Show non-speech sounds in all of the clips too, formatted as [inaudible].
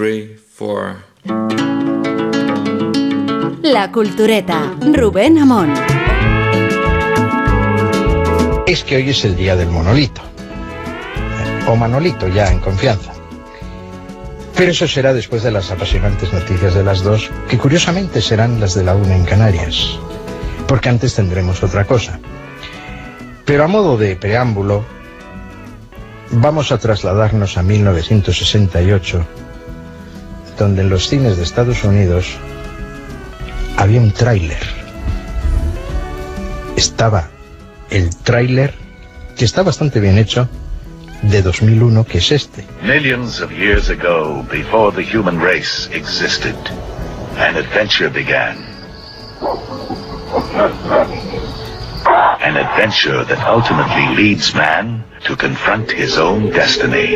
three, four. La Cultureta, Rubén Amón. Es que hoy es el día del monolito. O Manolito, ya en confianza. Pero eso será después de las apasionantes noticias de las dos, que curiosamente serán las de la una en Canarias. Porque antes tendremos otra cosa. Pero a modo de preámbulo, vamos a trasladarnos a 1968, donde en los cines de Estados Unidos había un tráiler. Estaba el tráiler, que está bastante bien hecho, de 2001, que es este. Millions of years ago, before the human race existed, an adventure began. An adventure that ultimately leads man to confront his own destiny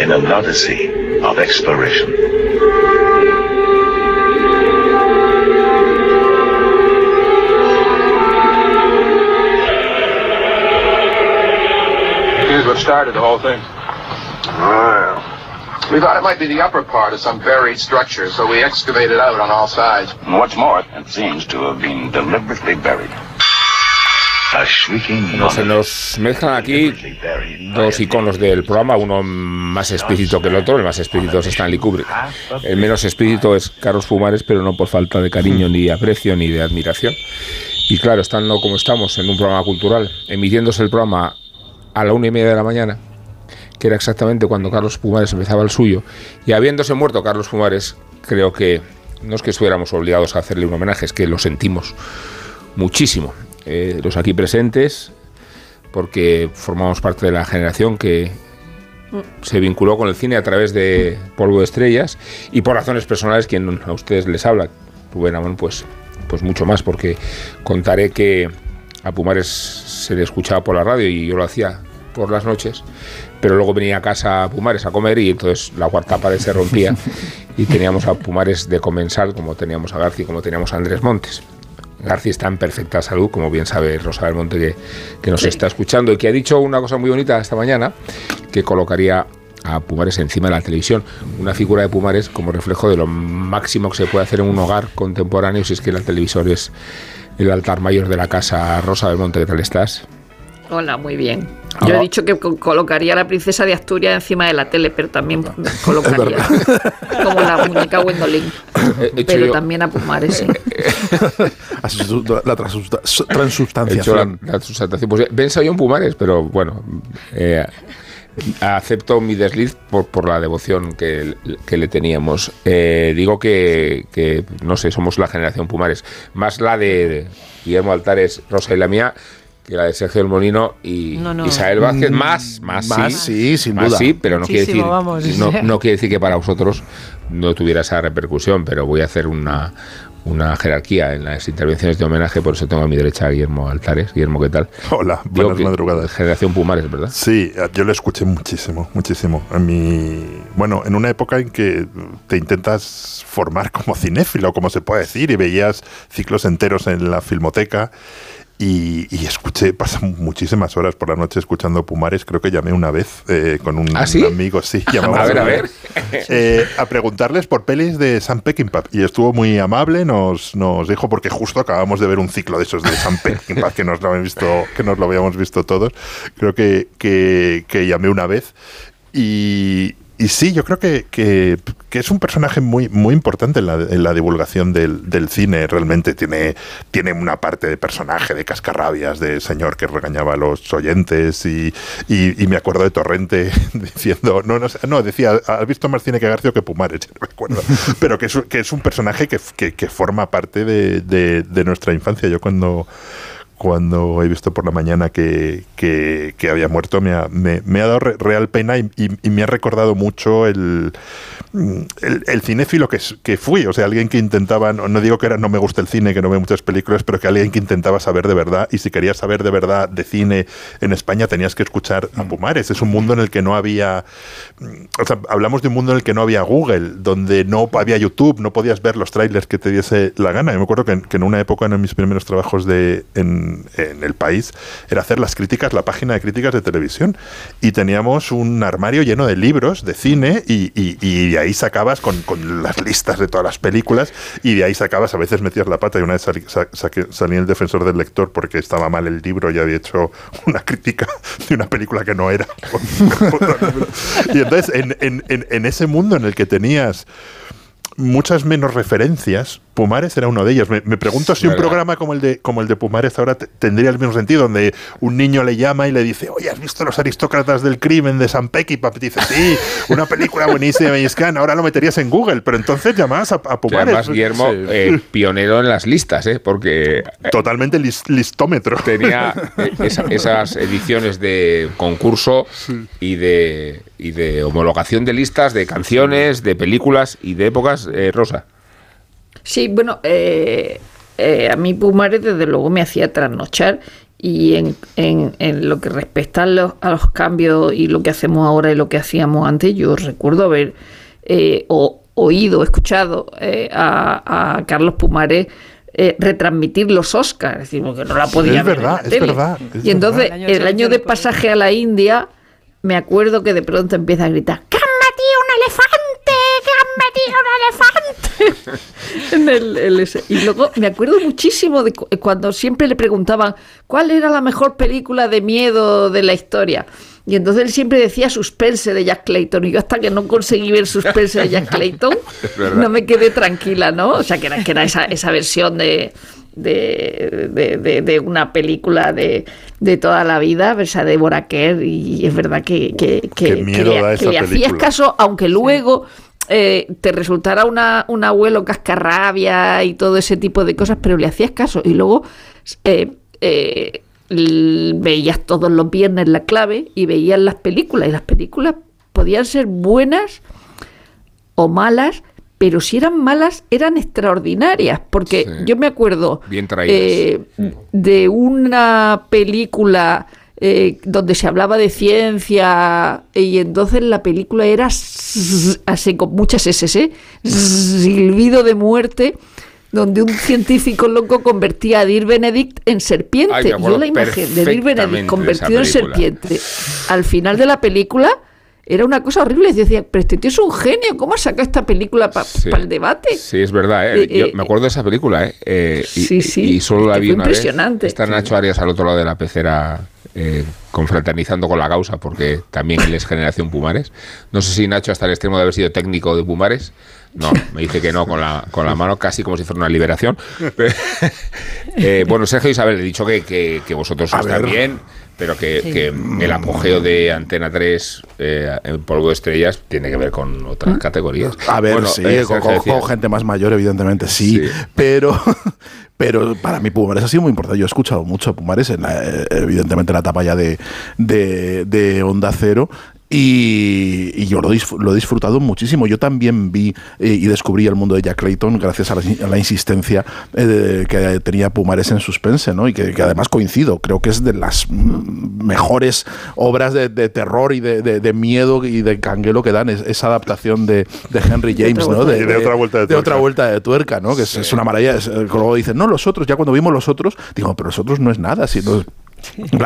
in an odyssey of exploration. Here's what started the whole thing. We thought it might be the upper part of some buried structure, so we excavated out on all sides. And What's more, it seems to have been deliberately buried. Se nos mezclan aquí dos iconos del programa, uno más explícito que el otro. El más explícito es Stanley Kubrick. El menos explícito es Carlos Fumares, pero no por falta de cariño, ni de aprecio, ni de admiración. Y claro, estando como estamos en un programa cultural, emitiéndose el programa a la una y media de la mañana, que era exactamente cuando Carlos Pumares empezaba el suyo, y habiéndose muerto Carlos Pumares, creo que no es que estuviéramos obligados a hacerle un homenaje, es que lo sentimos muchísimo. Eh, los aquí presentes, porque formamos parte de la generación que se vinculó con el cine a través de Polvo de Estrellas y por razones personales quien a ustedes les habla, Rubén Amón, pues, pues mucho más, porque contaré que a Pumares se le escuchaba por la radio y yo lo hacía por las noches, pero luego venía a casa a Pumares a comer y entonces la cuarta pared se rompía [laughs] y teníamos a Pumares de comensal, como teníamos a García, como teníamos a Andrés Montes. García está en perfecta salud, como bien sabe Rosa del Monte que, que nos está escuchando y que ha dicho una cosa muy bonita esta mañana, que colocaría a Pumares encima de la televisión, una figura de Pumares como reflejo de lo máximo que se puede hacer en un hogar contemporáneo si es que el televisor es el altar mayor de la casa. Rosa del Monte, ¿qué tal estás? Hola, muy bien. Yo he dicho que co- colocaría a la princesa de Asturias encima de la tele, pero también colocaría [laughs] como la muñeca. He hecho Pero yo- también a Pumares, [laughs] sí. La transusta- He la, transubstanciación. Pues pensaba yo en Pumares, pero bueno, eh, acepto mi desliz por, por la devoción que, que le teníamos. Eh, digo que, que, no sé, somos la generación Pumares, más la de Guillermo Altares, Rosa y la mía, que la de Sergio del Molino y No, no. Isabel Vázquez, más, más, Más sí, sí, sin más duda. sí, pero no quiere decir, no, no quiere decir que para vosotros no tuviera esa repercusión, pero voy a hacer una, una jerarquía en las intervenciones de homenaje, por eso tengo a mi derecha a Guillermo Altares. Guillermo, ¿qué tal? Hola, Digo buenas que- madrugadas. Generación Pumares, ¿verdad? Sí, yo lo escuché muchísimo, muchísimo. En mi, bueno, en una época en que te intentas formar como cinéfilo, como se puede decir, y veías ciclos enteros en la filmoteca. Y, y escuché, [laughs] pasé muchísimas horas por la noche escuchando Pumares. Creo que llamé una vez eh, con un ¿Ah, sí? amigo, sí, [laughs] llamamos A ver, a ver. [laughs] eh, a preguntarles por pelis de Sam Peckinpah. Y estuvo muy amable, nos, nos dijo, porque justo acabamos de ver un ciclo de esos de Sam Peckinpah que nos lo, habíamos visto, que nos lo habíamos visto todos. Creo que, que, que llamé una vez. Y, y sí, yo creo que, que, es un personaje muy, muy importante en la, divulgación del, cine. Realmente tiene, tiene una parte de personaje, de cascarrabias, de señor que regañaba a los oyentes. Y, y, me acuerdo de Torrente [laughs] diciendo, no, no, no, decía, has visto más cine que García que Pumares, [laughs] no me. Pero que es, que es un personaje que, que, forma parte de, de nuestra infancia. Yo cuando cuando he visto por la mañana que, que, que había muerto, me ha, me, me ha dado re- real pena y, y- y me ha recordado mucho el, el, el cinéfilo que, fui. O sea, alguien que intentaba, no, no digo que era no me gusta el cine, que no veo muchas películas, pero que alguien que intentaba saber de verdad. Y si querías saber de verdad de cine en España, tenías que escuchar a Pumares. Es un mundo en el que no había. O sea, hablamos de un mundo en el que no había Google, donde no había YouTube, no podías ver los trailers que te diese la gana. Yo me acuerdo que, en- que en una época, en mis primeros trabajos de, en, en, el país era hacer las críticas, la página de críticas de televisión. Y teníamos un armario lleno de libros de cine y, y- y de ahí sacabas con, con las listas de todas las películas y de ahí sacabas, a veces metías la pata y una vez salí, sa- salí el defensor del lector porque estaba mal el libro y había hecho una crítica [laughs] de una película que no era. [laughs] y entonces en, en- en- en ese mundo en el que tenías muchas menos referencias, Pumares era uno de ellos. Me, me pregunto si un programa como el de como el de Pumares ahora te- tendría el mismo sentido, donde un niño le llama y le dice, oye, ¿has visto los aristócratas del crimen de San Peckinpah? Y dice, sí, una película buenísima y es que ahora lo meterías en Google, pero entonces llamabas a, a Pumares. además, Guillermo, Sí. eh, pionero en las listas, ¿eh? porque Totalmente lis- listómetro. tenía eh, esa- [laughs] esas ediciones de concurso y de, y de homologación de listas de canciones, de películas y de épocas, eh, Rosa. Sí, bueno, eh, eh, a mí Pumares desde luego me hacía trasnochar y en, en- en lo que respecta a los, a los cambios y lo que hacemos ahora y lo que hacíamos antes, yo recuerdo haber eh, o- oído, escuchado eh, a, a Carlos Pumares eh, retransmitir los Oscars, es decir, porque no la podía Es ver en verdad, la es tele. verdad, es y entonces, verdad. el año de pasaje a la India, me acuerdo que de pronto empieza a gritar ¡Que han metido un elefante! ¡Que han metido un elefante! en el, el ese. Y luego me acuerdo muchísimo de cu- cuando siempre le preguntaban cuál era la mejor película de miedo de la historia. Y entonces él siempre decía Suspense de Jack Clayton. Y yo hasta que no conseguí ver Suspense de Jack Clayton, no me quedé tranquila, ¿no? O sea, que era, que era esa, esa versión de, de, de- de- de una película de, de toda la vida, esa de Deborah Kerr. Y es verdad que, que, que- Qué que miedo le, da que le hacías caso, aunque luego eh, te resultara una, un abuelo cascarrabia y todo ese tipo de cosas, pero le hacías caso. Y luego eh, eh, veías todos los viernes la clave y veías las películas. Y las películas podían ser buenas o malas, pero si eran malas, eran extraordinarias. Porque Sí. yo me acuerdo Bien eh, de una película eh, donde se hablaba de ciencia y entonces la película era así con muchas SS, silbido de muerte, donde un científico loco convertía a Dir Benedict en serpiente. Ay, Yo la imagen de Dir Benedict convertido en serpiente al final de la película era una cosa horrible. Yo decía, pero este tío es un genio, ¿cómo ha sacado esta película para Sí. el debate? Sí, es verdad. ¿eh? Eh, Yo eh, me acuerdo de esa película. ¿eh? Eh, y, Sí, sí, y solo la vi una vez. impresionante. Está Nacho Arias al otro lado de la pecera eh, confraternizando con la causa, porque también él es generación Pumares. No sé si Nacho hasta el extremo de haber sido técnico de Pumares. No, me dice que no, con la, con la mano casi como si fuera una liberación. [laughs] Eh, bueno, Sergio Isabel, he dicho que, que, que vosotros está bien, pero que, que el apogeo de Antena 3 eh, en polvo de estrellas tiene que ver con otras categorías. A ver, Bueno, sí, eh, con, gente más mayor, evidentemente, sí, Sí. pero [laughs] pero para mí Pumares ha sido muy importante. Yo he escuchado mucho a Pumares, en la- eh, evidentemente en la etapa ya de, de, de Onda Cero. Y, y yo lo, lo he disfrutado muchísimo. Yo también vi eh, y descubrí el mundo de Jack Clayton gracias a la, a la insistencia eh, de- que tenía Pumares en Suspense, ¿no? Y que, que además coincido. Creo que es de las mejores obras de, de terror y de, miedo y de canguelo que dan es- esa adaptación de, Henry James, ¿no? De otra vuelta de otra tuerca. vuelta de tuerca, ¿no? Que es, es una maravilla. Es, eh, luego dicen, no, los otros, ya cuando vimos los otros, digo, pero los otros no es nada, sino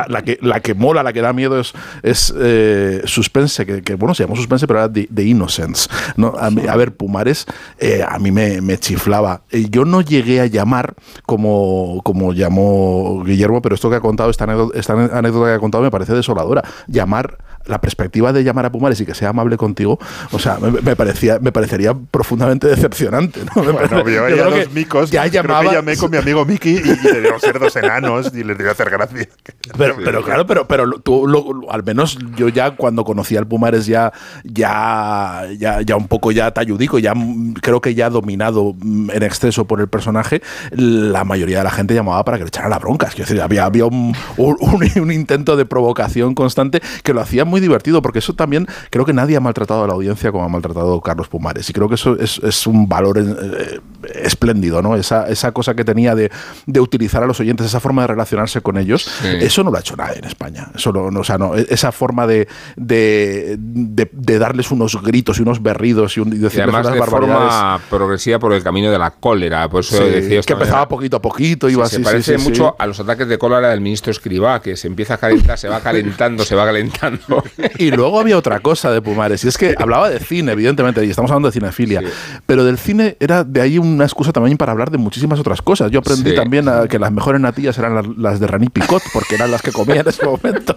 la, que, la que mola, la que da miedo es, es eh, Suspense, que, bueno, se llamó Suspense, pero era de, de Innocence. ¿no? A, ver, Pumares eh, a mí me, me chiflaba. Eh, yo no llegué a llamar como, como llamó Guillermo, pero esto que ha contado, esta anécdota, esta anécdota que ha contado me parece desoladora. Llamar, la perspectiva de llamar a Pumares y que sea amable contigo, o sea, me, me parecía, me parecería profundamente decepcionante. ¿no? Bueno, yo yo creo dos que micos. Ya creo que llamaba, llamé con mi amigo Miki y, y debieron ser dos enanos y les debía hacer gracia. Pero, pero claro, pero, pero tú, lo- lo- al menos yo ya cuando conocí al Pumares ya, ya, ya, ya un poco ya talludico, ya creo que ya dominado mm, en exceso por el personaje, la mayoría de la gente llamaba para que le echaran la bronca. Es decir, había, había un, un- un- un intento de provocación constante que lo hacían muy divertido porque eso también creo que nadie ha maltratado a la audiencia como ha maltratado Carlos Pumares. Y creo que eso es, es un valor eh, espléndido, ¿no? Esa, esa cosa que tenía de, de, utilizar a los oyentes, esa forma de relacionarse con ellos, eso no lo ha hecho nadie en España. Eso no, o sea, no, e, esa forma de, de, de, darles unos gritos y unos berridos y, un, y decirles además de forma progresiva por el camino de la cólera. Pues eso que empezaba poquito a poquito, iba así. Se parece mucho a los ataques de cólera del ministro Escribá, que se empieza a calentar, se va calentando, se va calentando. Y luego había otra cosa de Pumares, y es que hablaba de cine, evidentemente, y estamos hablando de cinefilia, pero del cine era de ahí una excusa también para hablar de muchísimas otras cosas. Yo aprendí también a, que las mejores natillas eran las, de Rani Picot, porque eran las que comía en ese momento,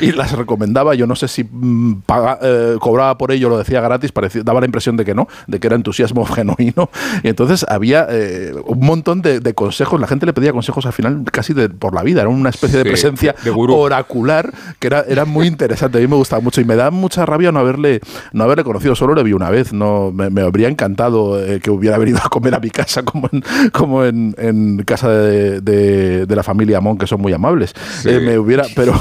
y, las recomendaba. Yo no sé si mm, eh, cobraba por ello, lo decía gratis, parecía, daba la impresión de que no, de que era entusiasmo [laughs] genuino. Y entonces había eh, un montón de, consejos, la gente le pedía consejos al final casi de, por la vida, era una especie de presencia oracular que era, era muy interesante, a mí me gustaba mucho y me da mucha rabia no haberle, no haberle conocido, solo le vi una vez, no me, habría encantado eh, que hubiera venido a comer a mi casa como en, como en, en casa de, de, la familia Amón, que son muy amables. Eh, me hubiera, [laughs] pero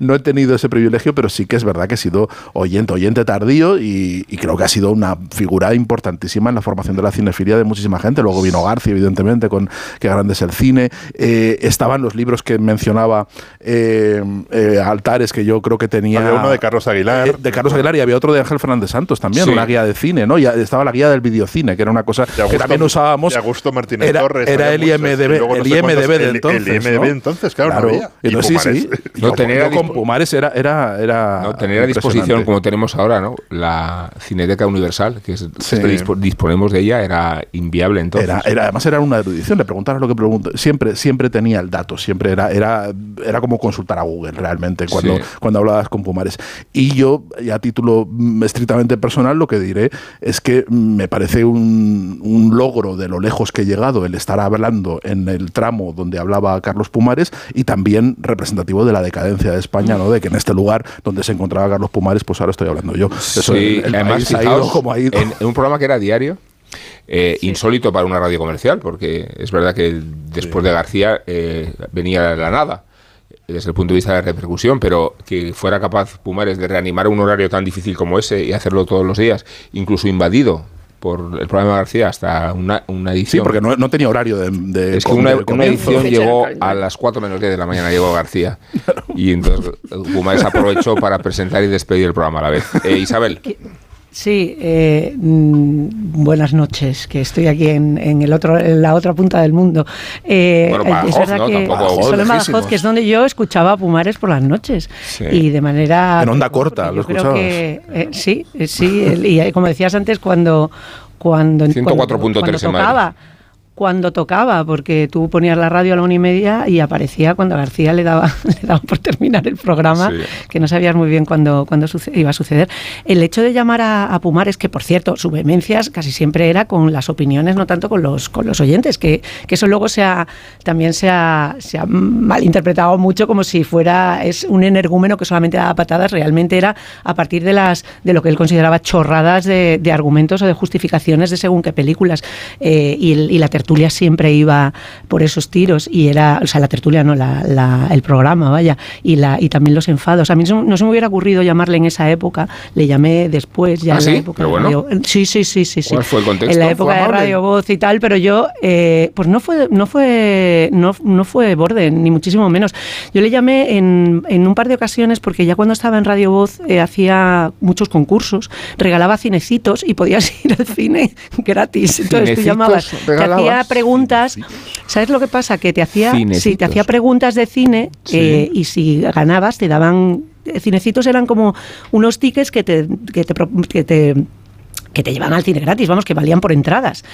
no he tenido ese privilegio, pero sí que es verdad que he sido oyente, oyente tardío y, y creo que ha sido una figura importantísima en la formación de la cinefilia de muchísima gente. Luego vino García, evidentemente, con Qué grande es el cine. Eh, estaban los libros que mencionaba eh, eh, Altares, que yo creo que tenía. Había uno de Carlos Aguilar. de Carlos Aguilar y había otro de Ángel Fernández Santos también, una guía de cine, ¿no? Y estaba la guía del videocine, que era una cosa que también usábamos. De Augusto Martínez era, Torres. Era el IMDB, el IMDB de entonces. El IMDB entonces, claro. claro. sí, sí. No, tener con Pumares era. era, era no, tener a disposición, como tenemos ahora, ¿no? La Cineteca Universal, que, es, disponemos de ella, era inviable entonces. Era, además era una erudición, le preguntaras lo que pregunto. Siempre, siempre tenía el dato, siempre era, era, era como consultar a Google realmente cuando, cuando hablabas con Pumares. Y yo, a título mm, estrictamente personal, lo que diré es que me parece un, un logro de lo lejos que he llegado el estar hablando en el tramo donde hablaba Carlos Pumares y también representativo de la decadencia de España, ¿no? de que en este lugar donde se encontraba Carlos Pumares, pues ahora estoy hablando yo. Eso además, ha ido como ha ido. en un programa que era diario, eh, insólito para una radio comercial, porque es verdad que después de García eh, venía la nada desde el punto de vista de la repercusión, pero que fuera capaz Pumares de reanimar un horario tan difícil como ese y hacerlo todos los días, incluso invadido por el programa de García hasta una, una edición. Sí, porque no, tenía horario de... es que una, edición llegó a las 4 menos 10 de la mañana, llegó García. [laughs] Y entonces Pumares aprovechó para presentar y despedir el programa a la vez. Eh, Isabel. [laughs] Sí, eh, mm, buenas noches, que estoy aquí en, el otro, en la otra punta del mundo. Eh, bueno, Badajoz, es verdad ¿no? que solo Badajoz, que es donde yo escuchaba a Pumares por las noches y de manera en onda corta, lo escuchabas. Que, eh, sí, sí, y como decías antes cuando cuando, 104.3 tocaba cuando tocaba, porque tú ponías la radio a la una y media y aparecía cuando García le daba, [laughs] le daba por terminar el programa, que no sabías muy bien cuándo, cuándo iba a suceder. El hecho de llamar a, Pumares, que por cierto, su vehemencias casi siempre era con las opiniones, no tanto con los, con los oyentes, que, que eso luego se ha, también se ha, se ha malinterpretado mucho como si fuera es un energúmeno que solamente daba patadas, realmente era a partir de las de lo que él consideraba chorradas de, de argumentos o de justificaciones de según qué películas. Eh, y, y la tertulia tertulia siempre iba por esos tiros y era, o sea, la tertulia no, la, el programa, vaya, y, la, y también los enfados. A mí no, se me hubiera ocurrido llamarle en esa época, le llamé después, ya ¿Ah, en sí? la época bueno. Sí, sí, sí, sí, sí. ¿Cuál fue el contexto? En la época de Radio Voz y tal, pero yo, eh, pues no fue, no fue, no, no fue borde, ni muchísimo menos. Yo le llamé en, en un par de ocasiones porque ya cuando estaba en Radio Voz eh, hacía muchos concursos, regalaba cinecitos y podías [laughs] ir al cine gratis. Entonces tú llamabas, te hacía preguntas. ¿Sabes lo que pasa? Que te hacía, sí, te hacía preguntas de cine eh, y si ganabas te daban eh, cinecitos eran como unos tickets que te, que te, que te que te llevan al cine gratis, vamos, que valían por entradas.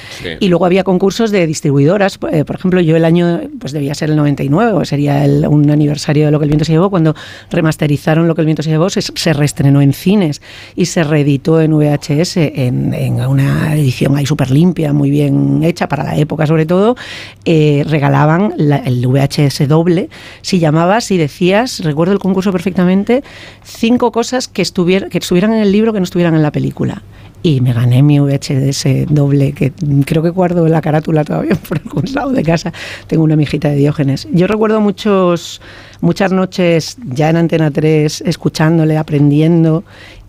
Y luego había concursos de distribuidoras, eh, por ejemplo, yo el año, pues debía ser el 99, o sería el, un aniversario de Lo que el viento se llevó, cuando remasterizaron Lo que el viento se llevó, se, se reestrenó en cines y se reeditó en VHS en, en una edición ahí súper limpia, muy bien hecha para la época sobre todo, eh, regalaban el VHS doble, si llamabas y decías, recuerdo el concurso perfectamente, cinco cosas que, estuvier, que estuvieran en el libro que no estuvieran en la película y me gané mi VHS doble, que creo que guardo la carátula todavía [laughs] por algún lado de casa. Tengo una mijita de Diógenes. Yo recuerdo muchos, muchas noches ya en Antena 3 escuchándole, aprendiendo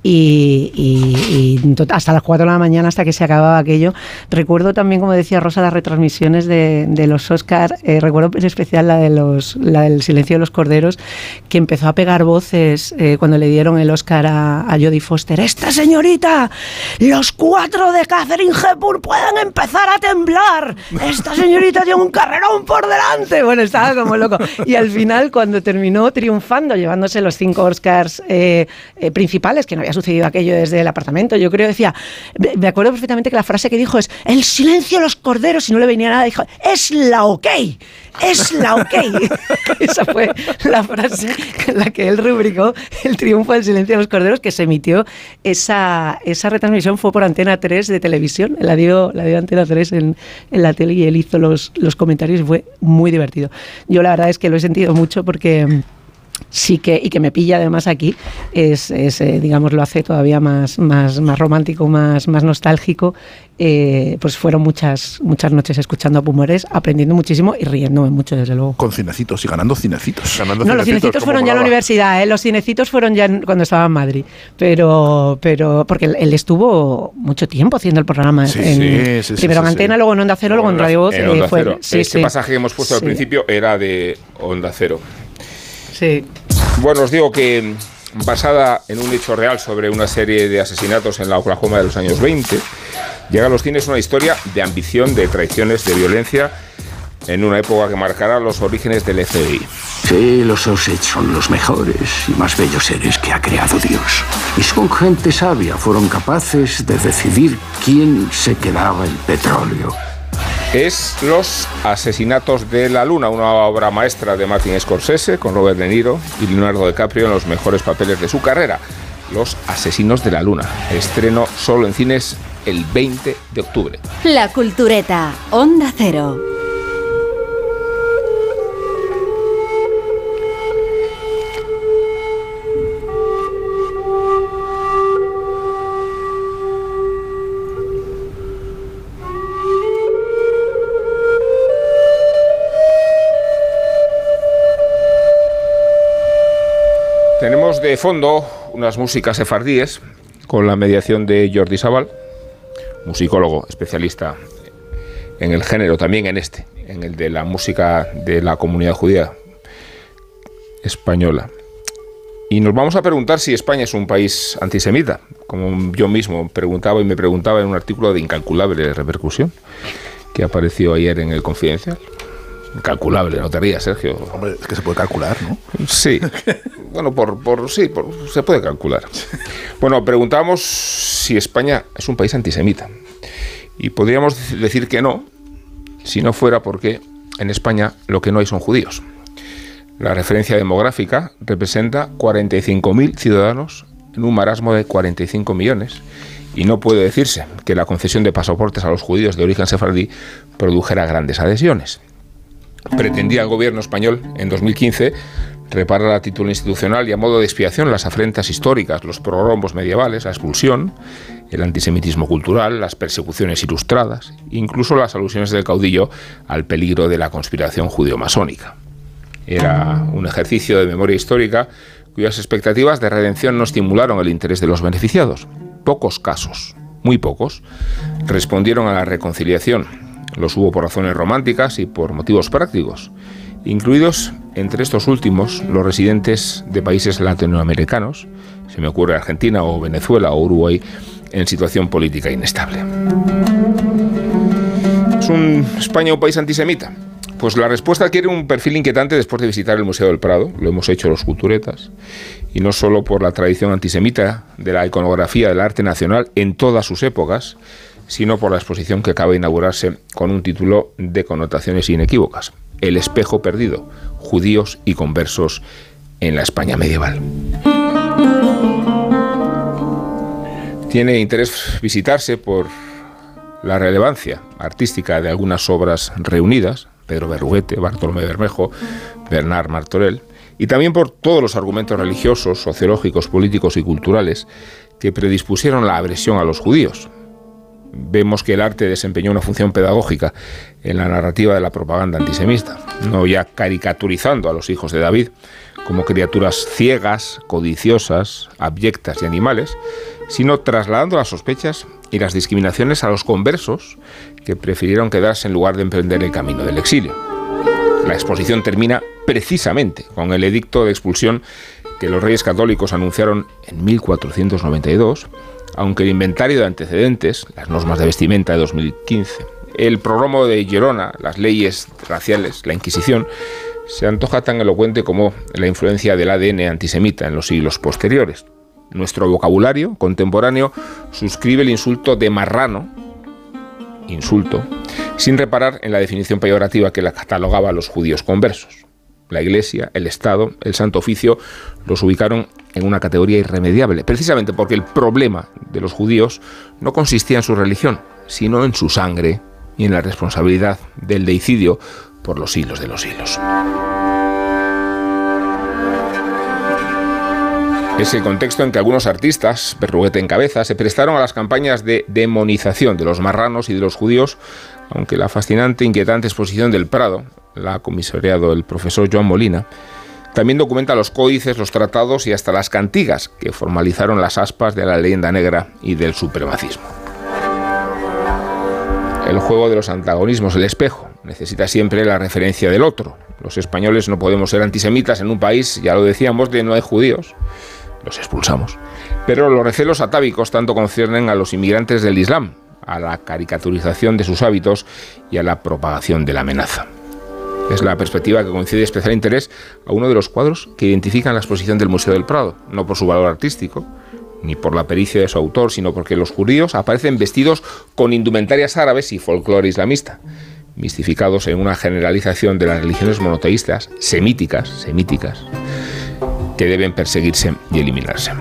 y, hasta las 4 de la mañana, hasta que se acababa aquello. Recuerdo también, como decía Rosa, las retransmisiones de, los Oscars, eh, recuerdo en especial la, de los, la del Silencio de los Corderos, que empezó a pegar voces eh, cuando le dieron el Oscar a, a Jodie Foster. ¡Esta señorita! ¡Los cuatro de Catherine Hepburn pueden empezar a temblar! ¡Esta señorita tiene un carrerón por delante! Bueno, estaba como loco. Y al final, cuando terminó triunfando, llevándose los cinco Oscars eh, principales, que no había sucedido aquello desde el apartamento. Yo creo, decía, me acuerdo perfectamente que la frase que dijo es, el silencio de los corderos, y no le venía nada, dijo, es la ok, es la ok. [laughs] Esa fue la frase en la que él rubricó el triunfo del silencio de los corderos, que se emitió esa, esa retransmisión, fue por Antena 3 de televisión, la dio, la dio Antena 3 en, en la tele y él hizo los, los comentarios y fue muy divertido. Yo la verdad es que lo he sentido mucho porque sí que, y que me pilla además aquí, es, eh, digamos, lo hace todavía más, más, más romántico, más, más nostálgico. Eh, pues fueron muchas, muchas noches escuchando a Pumores, aprendiendo muchísimo y riéndome mucho, desde luego. Con cinecitos y ganando cinecitos. no, los cinecitos fueron ya en la universidad, ¿eh? los cinecitos fueron ya cuando estaba en Madrid. Pero, pero porque él, estuvo mucho tiempo haciendo el programa. Sí, en, sí, primero en Antena, luego en Onda Cero, luego en Radio Voz. En Onda Cero. este pasaje que hemos puesto al principio era de Onda Cero. Sí. Bueno, os digo que basada en un hecho real sobre una serie de asesinatos en la Oklahoma de los años 20, llega a los cines una historia de ambición, de traiciones, de violencia en una época que marcará los orígenes del FBI. Sí, los Osage son los mejores y más bellos seres que ha creado Dios. Y son gente sabia, fueron capaces de decidir quién se quedaba el petróleo es Los Asesinatos de la Luna, una obra maestra de Martin Scorsese con Robert De Niro y Leonardo DiCaprio en los mejores papeles de su carrera. Los Asesinos de la Luna. Estreno solo en cines el 20 de octubre. La Cultureta, Onda Cero. De fondo unas músicas sefardíes con la mediación de Jordi Sabal, musicólogo especialista en el género, también en este, en el de la música de la comunidad judía española. Y nos vamos a preguntar si España es un país antisemita, como yo mismo preguntaba y me preguntaba en un artículo de incalculable repercusión que apareció ayer en el Confidencial. Calculable, no te rías, Sergio. Hombre, es que se puede calcular, ¿no? Sí. [laughs] bueno, por, por sí, se puede calcular. Bueno, preguntamos si España es un país antisemita. Y podríamos decir que no, si no fuera porque en España lo que no hay son judíos. La referencia demográfica representa 45.000 ciudadanos en un marasmo de 45 millones y no puede decirse que la concesión de pasaportes a los judíos de origen sefardí produjera grandes adhesiones pretendía el gobierno español en 2015 reparar a título institucional y a modo de expiación las afrentas históricas, los prorrombos medievales, la expulsión, el antisemitismo cultural, las persecuciones ilustradas, incluso las alusiones del caudillo al peligro de la conspiración judeo-masónica. Era un ejercicio de memoria histórica cuyas expectativas de redención no estimularon el interés de los beneficiados. Pocos casos, muy pocos, respondieron a la reconciliación los hubo por razones románticas y por motivos prácticos, incluidos entre estos últimos los residentes de países latinoamericanos, se me ocurre Argentina o Venezuela o Uruguay, en situación política inestable. ¿Es un España un país antisemita? Pues la respuesta adquiere un perfil inquietante después de visitar el Museo del Prado, lo hemos hecho los culturetas, y no solo por la tradición antisemita de la iconografía del arte nacional en todas sus épocas, sino por la exposición que acaba de inaugurarse con un título de connotaciones inequívocas, El espejo perdido, judíos y conversos en la España medieval. Tiene interés visitarse por la relevancia artística de algunas obras reunidas, Pedro Berruguete, Bartolomé Bermejo, Bernard Martorell, y también por todos los argumentos religiosos, sociológicos, políticos y culturales que predispusieron la agresión a los judíos. Vemos que el arte desempeñó una función pedagógica en la narrativa de la propaganda antisemita, no ya caricaturizando a los hijos de David como criaturas ciegas, codiciosas, abyectas y animales, sino trasladando las sospechas y las discriminaciones a los conversos que prefirieron quedarse en lugar de emprender el camino del exilio. La exposición termina precisamente con el edicto de expulsión que los reyes católicos anunciaron en 1492, aunque el inventario de antecedentes, las normas de vestimenta de 2015, el programa de Gerona, las leyes raciales, la Inquisición, se antoja tan elocuente como la influencia del ADN antisemita en los siglos posteriores. Nuestro vocabulario contemporáneo suscribe el insulto de marrano, insulto, sin reparar en la definición peyorativa que la catalogaba a los judíos conversos. La Iglesia, el Estado, el Santo Oficio los ubicaron en una categoría irremediable, precisamente porque el problema de los judíos no consistía en su religión, sino en su sangre y en la responsabilidad del deicidio por los siglos de los siglos. Es el contexto en que algunos artistas, perruguete en cabeza, se prestaron a las campañas de demonización de los marranos y de los judíos, aunque la fascinante e inquietante exposición del Prado, la ha comisariado el profesor Joan Molina, también documenta los códices, los tratados y hasta las cantigas que formalizaron las aspas de la leyenda negra y del supremacismo. El juego de los antagonismos, el espejo, necesita siempre la referencia del otro. Los españoles no podemos ser antisemitas en un país, ya lo decíamos, de no hay judíos los expulsamos. Pero los recelos atávicos tanto conciernen a los inmigrantes del Islam, a la caricaturización de sus hábitos y a la propagación de la amenaza. Es la perspectiva que coincide especial interés a uno de los cuadros que identifican la exposición del Museo del Prado, no por su valor artístico, ni por la pericia de su autor, sino porque los judíos aparecen vestidos con indumentarias árabes y folclore islamista, mistificados en una generalización de las religiones monoteístas, semíticas, semíticas, que deben perseguirse y eliminarse.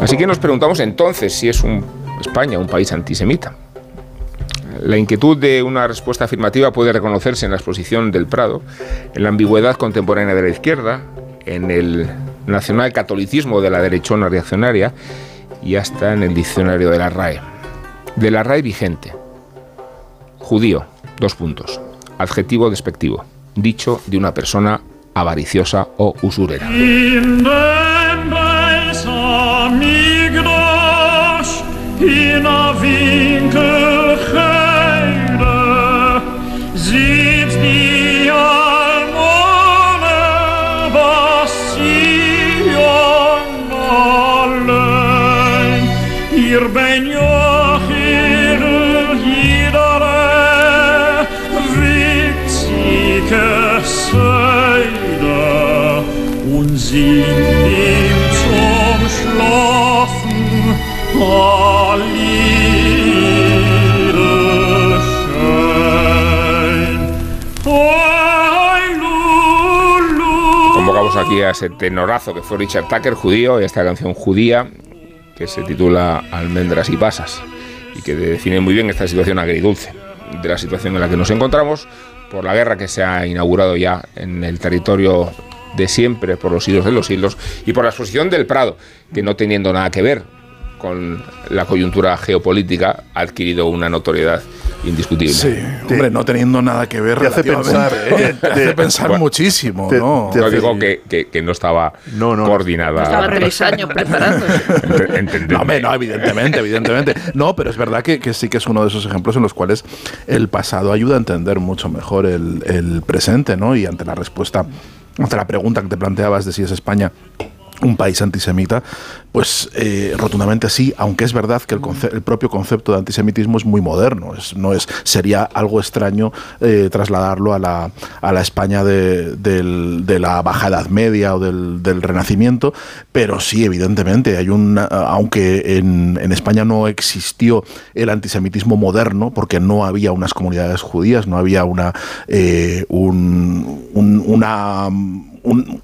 Así que nos preguntamos entonces si es un, España un país antisemita. La inquietud de una respuesta afirmativa puede reconocerse en la exposición del Prado, en la ambigüedad contemporánea de la izquierda, en el nacional catolicismo de la derechona reaccionaria y hasta en el diccionario de la RAE. De la RAE vigente. Judío, dos puntos. Adjetivo despectivo. Dicho de una persona avariciosa o usurera. Convocamos aquí a ese tenorazo que fue Richard Tucker, judío, y esta canción judía que se titula Almendras y pasas y que define muy bien esta situación agridulce de la situación en la que nos encontramos por la guerra que se ha inaugurado ya en el territorio de siempre, por los siglos de los siglos, y por la exposición del Prado, que no teniendo nada que ver con la coyuntura geopolítica, ha adquirido una notoriedad indiscutible. Sí, hombre, no teniendo nada que ver. Te hace pensar, ¿eh? te hace pensar muchísimo, ¿no? no digo que, que, no estaba no, no, coordinada. Estaba tres años preparándose. [laughs] no, no, evidentemente, evidentemente. No, pero es verdad que, que, sí que es uno de esos ejemplos en los cuales el pasado ayuda a entender mucho mejor el, el presente, ¿no? Y ante la respuesta la pregunta que te planteabas de si es España un país antisemita, pues eh, rotundamente sí, aunque es verdad que el, propio concepto de antisemitismo es muy moderno, no es, sería algo extraño eh, trasladarlo a la, a la España de, la Baja Edad Media o del, Renacimiento, pero sí, evidentemente, hay un, aunque en, España no existió el antisemitismo moderno, porque no había unas comunidades judías, no había una, eh, un, una un,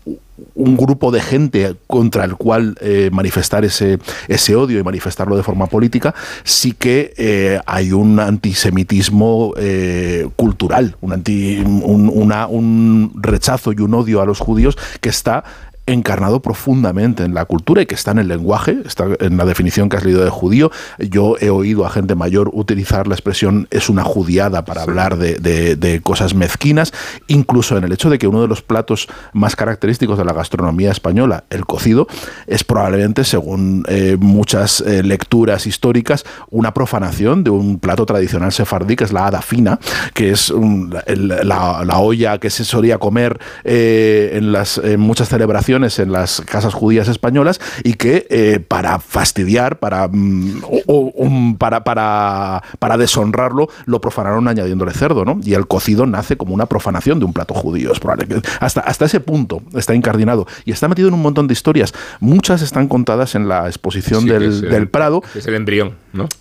un grupo de gente contra el cual eh, manifestar ese, ese odio y manifestarlo de forma política, sí que eh, hay un antisemitismo eh, cultural, un, anti, un, un rechazo y un odio a los judíos que está encarnado profundamente en la cultura y que está en el lenguaje, está en la definición que has leído de judío. Yo he oído a gente mayor utilizar la expresión es una judiada para hablar de, de, cosas mezquinas, incluso en el hecho de que uno de los platos más característicos de la gastronomía española, el cocido, es probablemente, según eh, muchas eh, lecturas históricas, una profanación de un plato tradicional sefardí, que es la hada fina, que es la, olla que se solía comer eh, en, las, en muchas celebraciones en las casas judías españolas y que eh, para fastidiar, para, mm, o, para, para, para deshonrarlo, lo profanaron añadiéndole cerdo, ¿no? Y el cocido nace como una profanación de un plato judío. Es probable que hasta, hasta ese punto está incardinado y está metido en un montón de historias. Muchas están contadas en la exposición del, del, Prado. Es el embrión,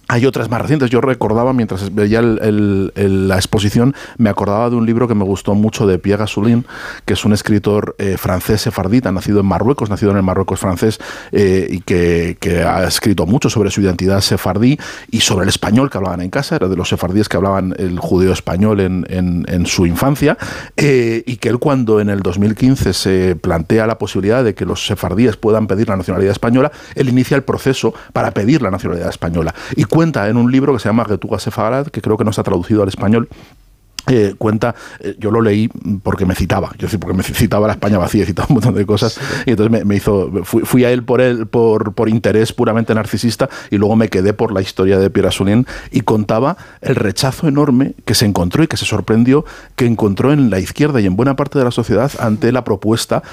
Hay otras más recientes. Yo recordaba, mientras veía la exposición, me acordaba de un libro que me gustó mucho de Pierre Gasoulin, que es un escritor eh, francés sefardita, nacido en Marruecos, nacido en el Marruecos francés eh, y que, ha escrito mucho sobre su identidad sefardí y sobre el español que hablaban en casa, era de los sefardíes que hablaban el judío español en, su infancia, eh, y que él cuando en el 2015 se plantea la posibilidad de que los sefardíes puedan pedir la nacionalidad española, él inicia el proceso para pedir la nacionalidad española. Y cuenta en un libro que se llama Getuga Sefarad, que creo que no está traducido al español, eh, cuenta, eh, yo lo leí porque me citaba, yo sí, porque me citaba la España vacía, citaba un montón de cosas, y entonces me, hizo, fui, a él por él por, por, interés puramente narcisista, y luego me quedé por la historia de Pierre Assoulin, y contaba el rechazo enorme que se encontró y que se sorprendió que encontró en la izquierda y en buena parte de la sociedad ante la propuesta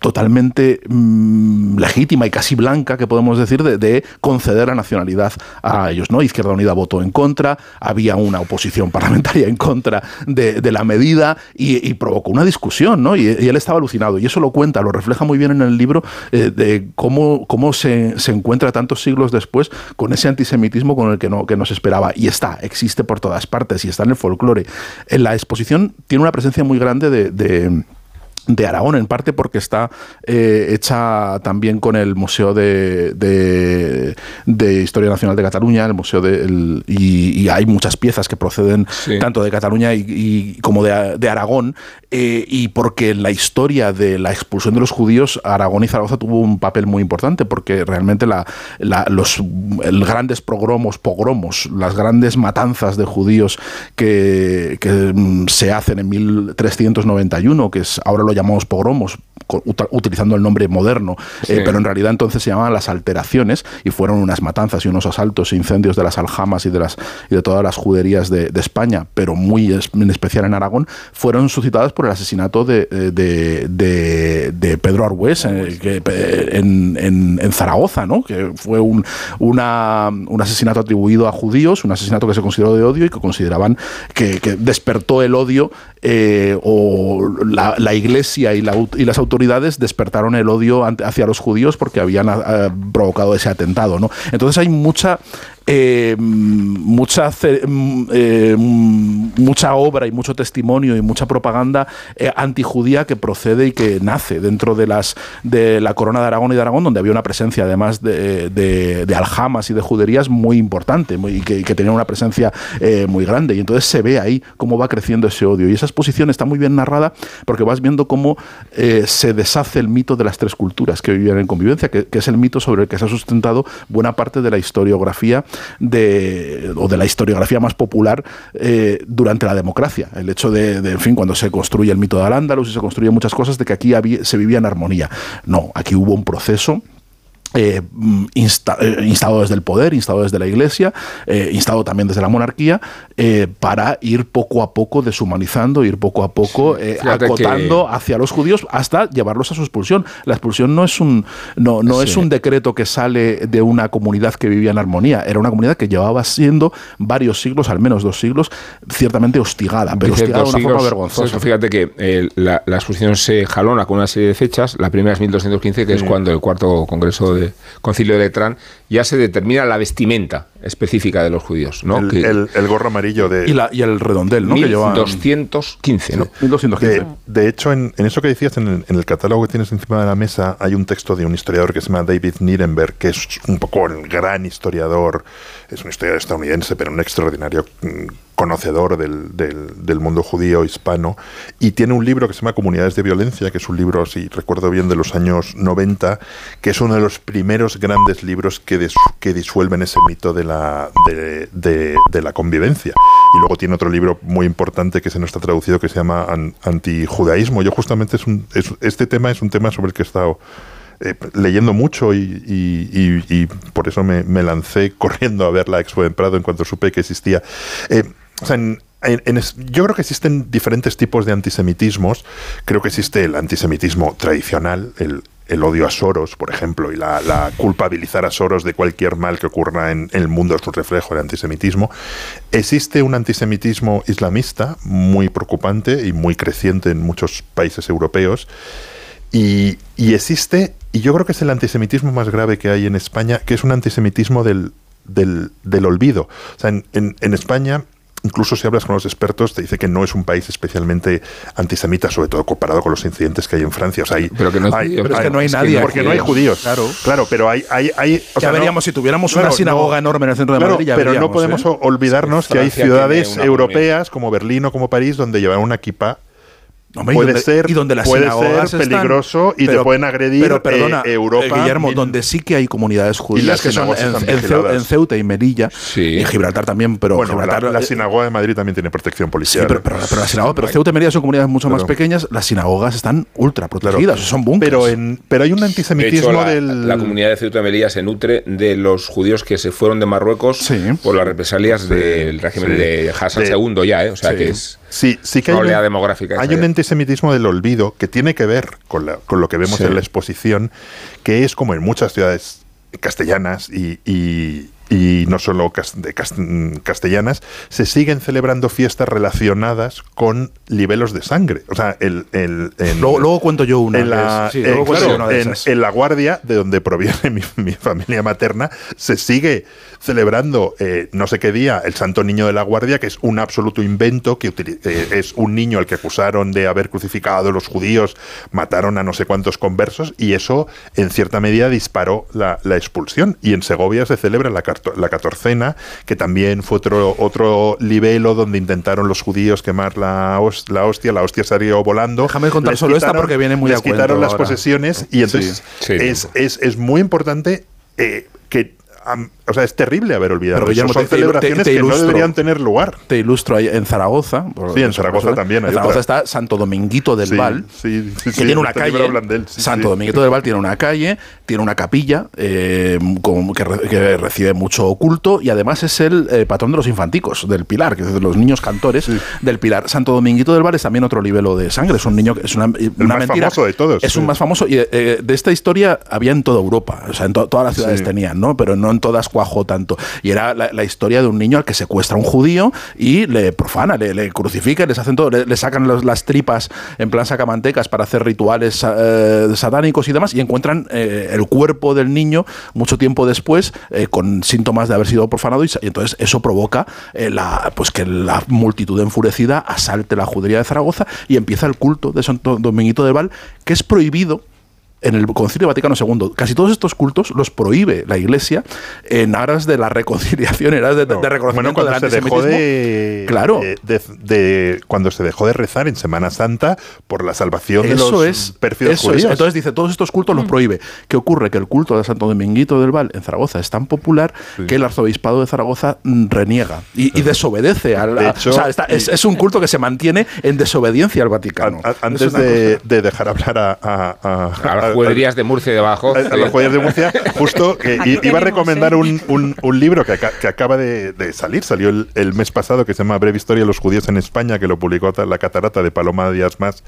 totalmente mm, legítima y casi blanca, que podemos decir, de, conceder la nacionalidad a ellos, ¿no? Izquierda Unida votó en contra, había una oposición [laughs] parlamentaria en contra de, la medida y, provocó una discusión, ¿no? Y, él estaba alucinado. Y eso lo cuenta, lo refleja muy bien en el libro eh, de cómo, cómo se, se, encuentra tantos siglos después con ese antisemitismo con el que no, que nos esperaba. Y está, existe por todas partes y está en el folclore. En la exposición tiene una presencia muy grande de de Aragón, en parte porque está eh, hecha también con el Museo de, de, Historia Nacional de Cataluña, el Museo de, y, hay muchas piezas que proceden tanto de Cataluña y, como de, Aragón, eh, y porque en la historia de la expulsión de los judíos, Aragón y Zaragoza tuvo un papel muy importante, porque realmente la, los grandes pogromos, pogromos, las grandes matanzas de judíos que, que mm, se hacen en 1391, que es ahora lo llamamos pogromos, utilizando el nombre moderno, eh, pero en realidad entonces se llamaban las alteraciones y fueron unas matanzas y unos asaltos e incendios de las aljamas y de, las, y de todas las juderías de, España, pero muy en especial en Aragón, fueron suscitadas por el asesinato de, de, Pedro Arbués eh, en, Zaragoza, ¿no? que fue un, una, un asesinato atribuido a judíos, un asesinato que se consideró de odio y que consideraban que, despertó el odio eh, o la, la iglesia y, la, y las autoridades despertaron el odio hacia los judíos porque habían ah, provocado ese atentado. ¿no? Entonces hay mucha eh, mucha, mm, eh, mucha obra y mucho testimonio y mucha propaganda eh, antijudía que procede y que nace dentro de, las, de la corona de Aragón y de Aragón, donde había una presencia además de, de, aljamas y de juderías muy importante y, que, tenía una presencia muy grande. Y entonces se ve ahí cómo va creciendo ese odio. Y esa exposición está muy bien narrada porque vas viendo cómo se deshace el mito de las tres culturas que vivían en convivencia, que, que es el mito sobre el que se ha sustentado buena parte de la historiografía de, o de la historiografía más popular eh, durante la democracia. El hecho de, en fin, cuando se construye el mito de Al-Ándalus y se construyen muchas cosas, de que aquí se vivía en armonía. No, aquí hubo un proceso eh, eh, instado desde el poder, instado desde la iglesia, instado también desde la monarquía, para ir poco a poco deshumanizando, ir poco a poco acotando hacia los judíos hasta llevarlos a su expulsión. La expulsión no es un no, no es un decreto que sale de una comunidad que vivía en armonía, era una comunidad que llevaba siendo varios siglos, al menos dos siglos, ciertamente hostigada, pero hostigada de una forma vergonzosa. fíjate que la, exposición se jalona con una serie de fechas, la primera es 1215, que es cuando el cuarto congreso de Concilio de Letrán, ya se determina la vestimenta específica de los judíos. ¿no? El, gorro amarillo de... Y, el redondel, ¿no? 1215, ¿no? 1215. De, hecho, en, eso que decías, en el, catálogo que tienes encima de la mesa, hay un texto de un historiador que se llama David Nirenberg, que es un poco el gran historiador, es un historiador estadounidense, pero un extraordinario mm, conocedor del, mundo judío hispano y tiene un libro que se llama Comunidades de Violencia, que es un libro, si recuerdo bien, de los años 90, que es uno de los primeros grandes libros que, disuelven ese mito de la, convivencia. Y luego tiene otro libro muy importante que se nos está traducido que se llama An, Antijudaísmo. Yo justamente es un, es, este tema es un tema sobre el que he estado eh, leyendo mucho y, y, y, y por eso me, me, lancé [laughs] corriendo a ver la Expo de Prado en cuanto supe que existía. Eh, o sea, en, en, en, yo creo que existen diferentes tipos de antisemitismos. Creo que existe el antisemitismo tradicional, el, el odio a Soros, por ejemplo, y la, la, culpabilizar a Soros de cualquier mal que ocurra en, en el mundo es un reflejo del antisemitismo. Existe un antisemitismo islamista muy preocupante y muy creciente en muchos países europeos. Y, y, existe, y yo creo que es el antisemitismo más grave que hay en España, que es un antisemitismo del, del, del olvido. O sea, en, en, en España incluso si hablas con los expertos, te dice que no es un país especialmente antisemita, sobre todo comparado con los incidentes que hay en Francia. O sea, hay, pero que no, hay, pero es que no hay nadie. Que porque no hay judíos. Claro, claro pero hay. hay, hay o sea, ya veríamos, no, si tuviéramos una sinagoga no, enorme en el centro de claro, Madrid, ya Pero veríamos, no podemos ¿eh? olvidarnos sí, que hay ciudades europeas como Berlín o como París donde llevan una equipa Hombre, puede y donde, ser, y donde las puede sinagogas ser peligroso están, y pero, te pueden agredir pero perdona, eh, Europa. Eh, Guillermo, donde sí que hay comunidades judías, que son en, en, Ceuta, en, Ceuta y Melilla, sí. y en Gibraltar también, pero bueno, Gibraltar, la, la, sinagoga de Madrid también tiene protección policial. Sí, pero, pero, pero, la sinagoga, pero Ceuta y Melilla son comunidades mucho más pequeñas, las sinagogas están ultra protegidas, claro. son bunkers. Pero, en, pero hay un antisemitismo de hecho, la, del... la, comunidad de Ceuta y Melilla se nutre de los judíos que se fueron de Marruecos sí. por las represalias del régimen de Hassan II ya, ¿eh? o sea que es... Sí, sí que hay, una demográfica hay un antisemitismo del olvido que tiene que ver con, la, con lo que vemos sí. en la exposición, que es como en muchas ciudades castellanas y, y, y no solo de castellanas, se siguen celebrando fiestas relacionadas con libelos de sangre. O sea, el, el, luego, luego, cuento yo una. En la, sí, eh, claro, una en, en, La Guardia, de donde proviene [laughs] mi, mi, familia materna, se sigue celebrando eh, no sé qué día el Santo Niño de la Guardia, que es un absoluto invento, que eh, es un niño al que acusaron de haber crucificado los judíos, mataron a no sé cuántos conversos, y eso en cierta medida disparó la, la expulsión. Y en Segovia se celebra la, la catorcena, que también fue otro, otro libelo donde intentaron los judíos quemar la, la hostia, la hostia salió volando. Déjame contar solo quitaron, esta porque viene muy les a quitaron las posesiones y entonces sí, sí. Es, es, es, muy importante eh, que Um, o sea, es terrible haber olvidado Pero, eso. Son te, celebraciones te, te que no deberían tener lugar. Te ilustro ahí en Zaragoza. Sí, en Zaragoza también. En Zaragoza está Santo Dominguito del sí, Val, sí, sí, que tiene una calle. Blandel, Santo Dominguito del Val tiene una calle, tiene una capilla eh, con, que, re, que, recibe mucho culto y además es el eh, patrón de los infanticos, del Pilar, que es de los niños cantores del Pilar. Santo Dominguito del Val es también otro libelo de sangre. Es un niño que es una, el una más mentira. famoso de todos. Es un más famoso y eh, de esta historia había en toda Europa. O sea, en to todas las ciudades tenían, ¿no? Pero no en todas cuajó tanto. Y era la, historia de un niño al que secuestra un judío y le profana, le, le crucifica, les hacen todo, le, sacan las tripas en plan sacamantecas para hacer rituales eh, satánicos y demás, y encuentran eh, el cuerpo del niño mucho tiempo después eh, con síntomas de haber sido profanado, y, y entonces eso provoca la, pues que la multitud enfurecida asalte la judería de Zaragoza y empieza el culto de Santo Dominguito de Val, que es prohibido en el Concilio Vaticano II. Casi todos estos cultos los prohíbe la Iglesia en aras de la reconciliación, en aras de, no, de reconocimiento bueno, del se dejó de, claro. De, de, de, cuando se dejó de rezar en Semana Santa por la salvación de eso los es, pérfidos eso judíos. Es. Entonces dice, todos estos cultos los prohíbe. ¿Qué ocurre? Que el culto de Santo Dominguito del Val en Zaragoza es tan popular sí. que el arzobispado de Zaragoza mm, reniega y, y desobedece. De hecho, o sea, está, es, es, un culto que se mantiene en desobediencia al Vaticano. A, a, antes de, de, dejar hablar a... A, a, a las juderías de Murcia debajo. A, jueces de Murcia, justo [laughs] que iba a recomendar ¿eh? un, un, un, libro que, que acaba de, de, salir, salió el, el, mes pasado, que se llama Breve Historia de los Judíos en España, que lo publicó la Catarata de Paloma Díaz Más,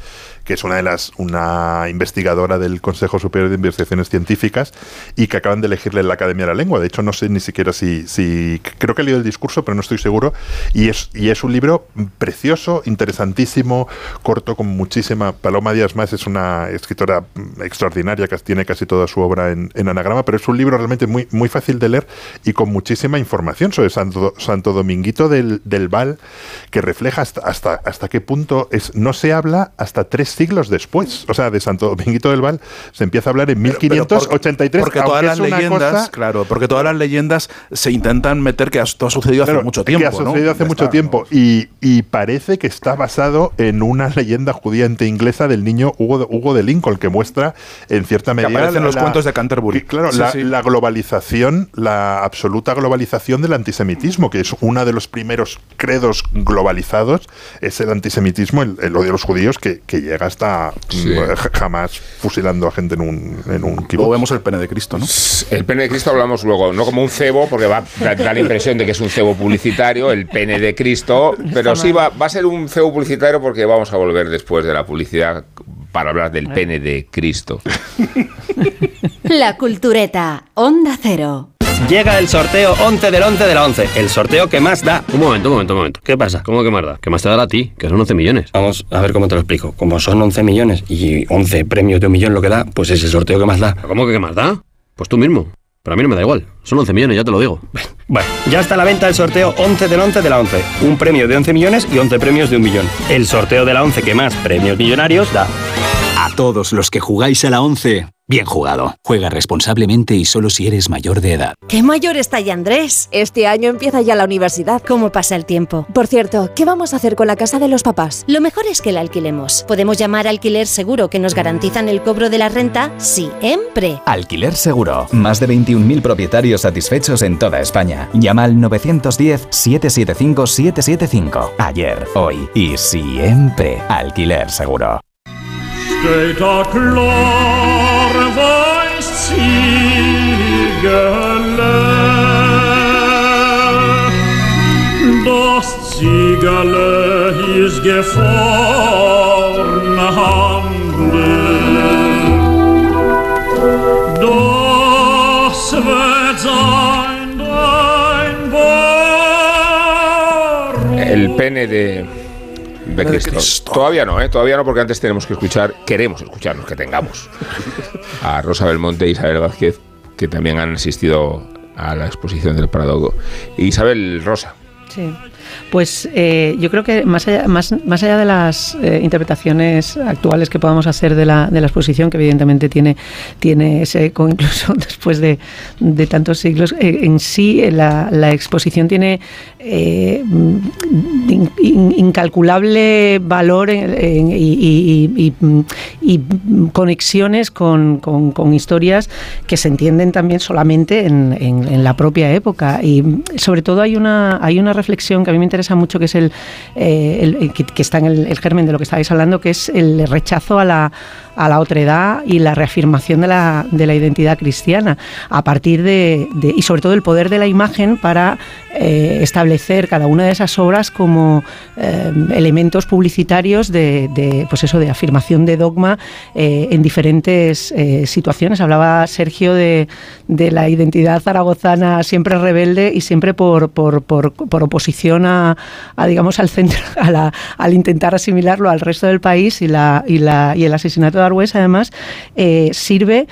que es una de las, una investigadora del Consejo Superior de Investigaciones Científicas y que acaban de elegirle en la Academia de la Lengua. De hecho, no sé ni siquiera si, si creo que he leído el discurso, pero no estoy seguro. Y es, y es un libro precioso, interesantísimo, corto, con muchísima. Paloma Díaz Más es una escritora extraordinaria extraordinaria, que tiene casi toda su obra en, en anagrama, pero es un libro realmente muy, muy fácil de leer y con muchísima información sobre Santo, Santo Dominguito del, del Val, que refleja hasta, hasta, hasta qué punto es, no se habla hasta tres siglos después. O sea, de Santo Dominguito del Val se empieza a hablar en 1583. Porque todas las leyendas, claro, porque todas las leyendas se intentan meter que esto ha sucedido hace mucho tiempo. Que ha sucedido hace mucho tiempo. Y, y parece que está basado en una leyenda judía inglesa del niño Hugo de, Hugo de Lincoln, que muestra en cierta medida. aparece en la- los cuentos de Canterbury. que, claro, Sí, la, sí. la globalización, la absoluta globalización del antisemitismo, que es uno de los primeros credos globalizados, es el antisemitismo, el, el odio a los judíos, que, que llega hasta Sí. mm, jamás fusilando a gente en un, en un Luego vemos el pene de Cristo, ¿no? El pene de Cristo hablamos luego, no como un cebo, porque va da, da la impresión de que es un cebo publicitario, el pene de Cristo, pero sí va, va a ser un cebo publicitario porque vamos a volver después de la publicidad para hablar del pene de Cristo. [laughs] La Cultureta, Onda Cero. Llega el sorteo 11 del 11 de la 11, el sorteo que más da. Un momento, un momento, un momento. ¿Qué pasa? ¿Cómo que más da? ¿Qué más te dará a ti? Que son 11 millones. Vamos a ver cómo te lo explico. Como son 11 millones y 11 premios de un millón lo que da, pues es el sorteo que más da. ¿Cómo que qué más da? Pues tú mismo. Pero a mí no me da igual. Son 11 millones, ya te lo digo. [laughs] Bueno, ya está a la venta el sorteo 11 del 11 de la 11. Un premio de 11 millones y 11 premios de un millón. El sorteo de la 11 que más premios millonarios da. A todos los que jugáis a la 11, bien jugado. Juega responsablemente y solo si eres mayor de edad. ¿Qué mayor está ya Andrés? Este año empieza ya la universidad. ¿Cómo pasa el tiempo? Por cierto, ¿qué vamos a hacer con la casa de los papás? Lo mejor es que la alquilemos. Podemos llamar alquiler seguro que nos garantizan el cobro de la renta siempre. Alquiler Seguro. Más de 21.000 propietarios satisfechos en toda España. Llama al 910-775-775. Ayer, hoy y siempre. Alquiler Seguro. Da klar weiß Ziegele. Das Ziegele ist gefahren. Das. El pene de, de Cristo. Todavía no, ¿eh? Todavía no, porque antes tenemos que escuchar, queremos escuchar los que tengamos, [laughs] a Rosa Belmonte e Isabel Vázquez, que también han asistido a la exposición del Prado. Isabel Rosa. Sí. Pues eh, yo creo que más allá, más, más allá de las eh, interpretaciones actuales que podamos hacer de la, de la exposición, que evidentemente tiene, tiene ese eco incluso [laughs] después de, de tantos siglos, eh, en sí la, la exposición tiene in- incalculable valor y, y- y conexiones con, con- con historias que se entienden también solamente en, en- en la propia época. Y sobre todo hay una, hay una reflexión que a mí me interesa mucho, que es el, eh, que está en el, el germen de lo que estáis hablando, que es el rechazo a la, a la otredad y la reafirmación de la, de la identidad cristiana, a partir de, y sobre todo el poder de la imagen para eh, establecer cada una de esas obras como eh, elementos publicitarios de, de, pues eso, de afirmación de dogma eh, en diferentes situaciones. Hablaba Sergio de, de la identidad zaragozana siempre rebelde y siempre por, por, por- por oposición a, a, digamos, al centro, [laughs] a la- al intentar asimilarlo al resto del país y, la, y, la, y el asesinato Arbues, además, eh, sirve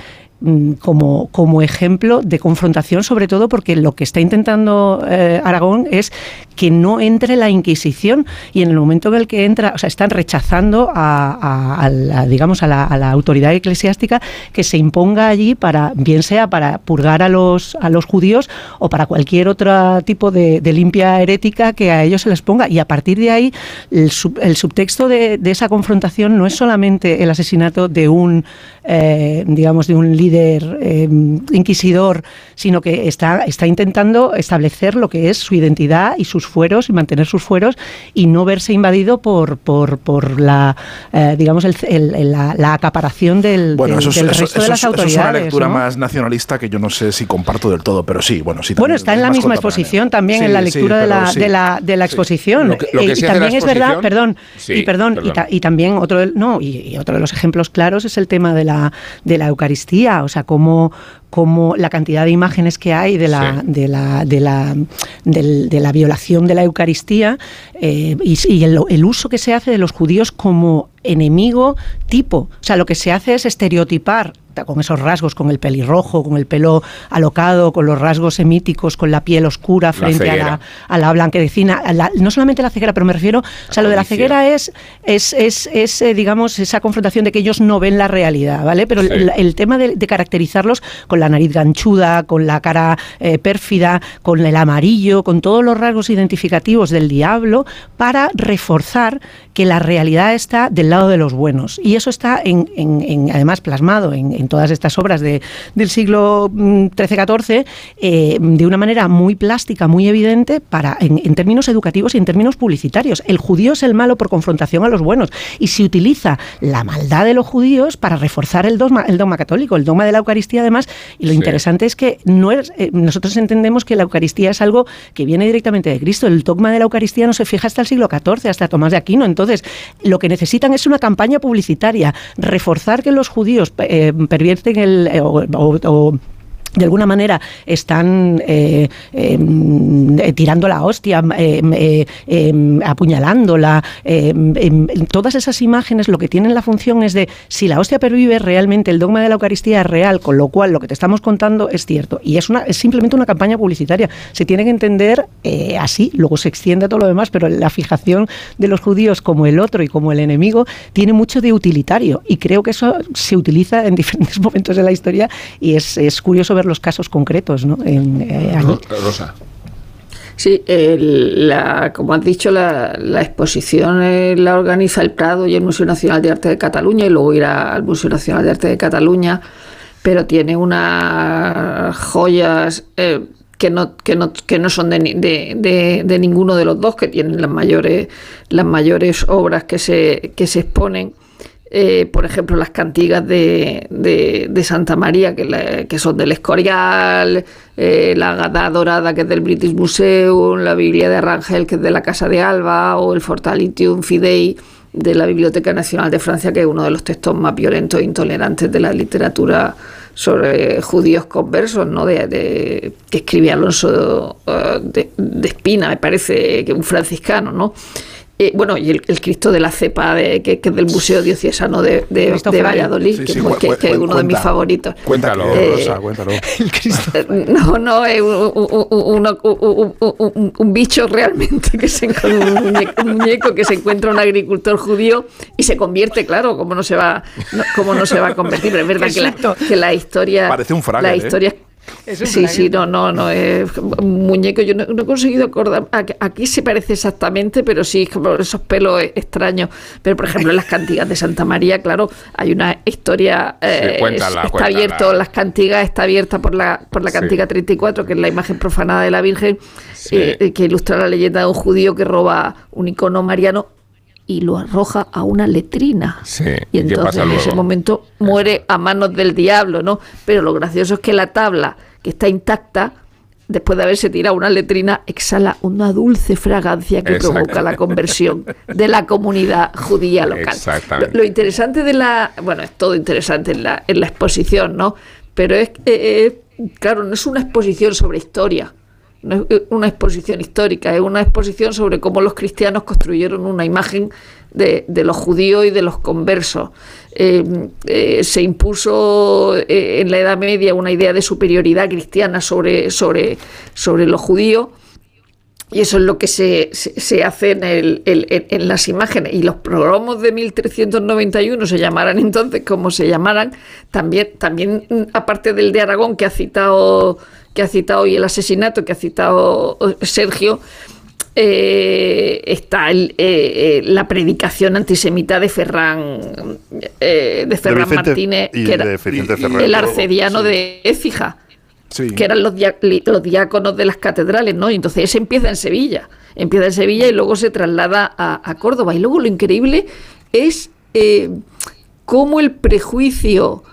como, como ejemplo de confrontación, sobre todo porque lo que está intentando eh, Aragón es que no entre la Inquisición y en el momento en el que entra, o sea, están rechazando a, a- la, digamos, a la, autoridad eclesiástica que se imponga allí para, bien sea para purgar a los, a los judíos o para cualquier otro tipo de, limpia herética que a ellos se les ponga. Y a partir de ahí, el, sub- el subtexto de, de esa confrontación no es solamente el asesinato de un, eh, digamos, de un líder eh, inquisidor, sino que está, está intentando establecer lo que es su identidad y sus fueros y mantener sus fueros y no verse invadido por, por, por la, eh, digamos, el- el- la, la acaparación del, Bueno, del- eso es, del resto eso de las eso autoridades. es una lectura ¿no? más nacionalista que yo no sé si comparto del todo, pero sí, bueno, sí. Bueno, está en la misma contemporáneo. exposición también, Sí, en la sí, lectura de, la, sí. de, la, de la exposición. Lo que- lo que Eh, sí y también es verdad, perdón, y perdón, perdón. Y, ta- y también otro, del- no, y, y otro de los ejemplos claros es el tema de la, de la Eucaristía, o sea, cómo, cómo la cantidad de imágenes que hay de la, de la, de la, de la violación de la Eucaristía eh, y, y el, el uso que se hace de los judíos como enemigo tipo. O sea, lo que se hace es estereotipar con esos rasgos, con el pelirrojo, con el pelo alocado, con los rasgos semíticos, con la piel oscura frente a, la, a la blanquecina. a la- no solamente la ceguera, pero me refiero, o sea, lo de la ceguera es, es, es, es, eh, digamos, esa confrontación de que ellos no ven la realidad, ¿vale? Pero el, tema de, de caracterizarlos con la nariz ganchuda, con la cara eh, pérfida, con el amarillo, con todos los rasgos identificativos del diablo, para reforzar que la realidad está del lado de los buenos. Y eso está, en, en- en, además, plasmado en, en todas estas obras de- del siglo mm, XIII-XIV eh, de una manera muy plástica, muy evidente, para, en, en términos educativos y en términos publicitarios. El judío es el malo por confrontación a los buenos. Y se utiliza la maldad de los judíos para reforzar el dogma, el dogma católico, el dogma de la Eucaristía, además. Y lo Sí. interesante es que no es, eh, nosotros entendemos que la Eucaristía es algo que viene directamente de Cristo. El dogma de la Eucaristía no se fija hasta el siglo XIV, hasta Tomás de Aquino. Entonces, lo que necesitan es una campaña publicitaria, reforzar que los judíos eh, pervierten el. eh, o- de alguna manera están eh, eh, eh, tirando la hostia, eh, eh, eh, apuñalándola. em, todas esas imágenes lo que tienen la función es de si la hostia pervive, realmente el dogma de la Eucaristía es real, con lo cual lo que te estamos contando es cierto. Y es, una, es simplemente una campaña publicitaria. Se tiene que entender así, luego se extiende a todo lo demás, pero la fijación de los judíos como el otro y como el enemigo tiene mucho de utilitario. Y creo que eso se utiliza en diferentes [laughs] momentos de la historia y es, es curioso ver los casos concretos ¿no? en, eh, allí. Rosa. Sí, el- la, como has dicho, la, la exposición eh, la organiza el Prado y el Museo Nacional de Arte de Cataluña y luego irá al Museo Nacional de Arte de Cataluña, pero tiene unas joyas eh, que, no, que, no, que no son de, ni- de, de- de ninguno de los dos, que tienen las mayores, las mayores obras que se, que se exponen. Eh, por ejemplo, las cantigas de, Santa María, que, la- son del Escorial, eh, la Gada Dorada, que es del British Museum, la Biblia de Rangel, que es de la Casa de Alba, o el Fortalitium Fidei de la Biblioteca Nacional de Francia, que es uno de los textos más violentos e intolerantes de la literatura sobre judíos conversos, ¿no? de- que escribe Alonso eh, de, de Espina, me parece que un franciscano, ¿no? Eh, bueno, y el, el Cristo de la cepa, de, que, que es del Museo Diocesano de, de-. Valladolid, Sí, que, sí, que- es uno de mis favoritos. Cuéntalo, Eh, Rosa, cuéntalo. No, no, es un, un- un- un- bicho realmente, que se, muñeco, un muñeco que se encuentra un agricultor judío y se convierte, claro, como no se va, no, cómo no se va a convertir, pero es verdad que la, que la historia... Parece un Fraggle, La ¿eh? Historia Es un Sí, sí, no, no, no, es un muñeco. Yo no, no he conseguido acordar. Aquí, aquí se parece exactamente, pero sí, como esos pelos e- extraños. Pero, por ejemplo, en las cantigas de Santa María, claro, hay una historia. eh, cuéntala, está cuéntala. abierto, las cantigas está abierta por la, por la Sí. cantiga 34, que es la imagen profanada de la Virgen, Sí. eh, que ilustra la leyenda de un judío que roba un icono mariano y lo arroja a una letrina. Sí. Y ¿Y qué entonces en ese momento muere a manos del diablo, ¿no? Pero lo gracioso es que la tabla, que está intacta, después de haberse tirado una letrina, exhala una dulce fragancia que provoca la conversión de la comunidad judía local. Lo, Exactamente. lo interesante de la... Bueno, es todo interesante en la, en la exposición, ¿no? Pero es, eh, eh, claro, no es una exposición sobre historia. No es una exposición histórica, es una exposición sobre cómo los cristianos construyeron una imagen de, los judíos y de los conversos. Eh, eh, se impuso eh, en la Edad Media una idea de superioridad cristiana sobre, sobre, sobre los judíos. Y eso es lo que se, se, hace en, el- en las imágenes. Y los programas de 1391 se llamarán entonces como se llamaran. También, también mm, aparte del de Aragón que ha citado que ha citado y el asesinato que ha citado Sergio, eh, está el, eh, eh, la predicación antisemita de Ferran eh, de Ferran Martínez, y que era de Vicente Ferrer. el arcediano de Écija Sí. que eran los, dia- li- los diáconos de las catedrales, ¿no? Y entonces ese empieza en Sevilla, empieza en Sevilla y luego se traslada a, a Córdoba. Y luego lo increíble es eh, cómo el prejuicio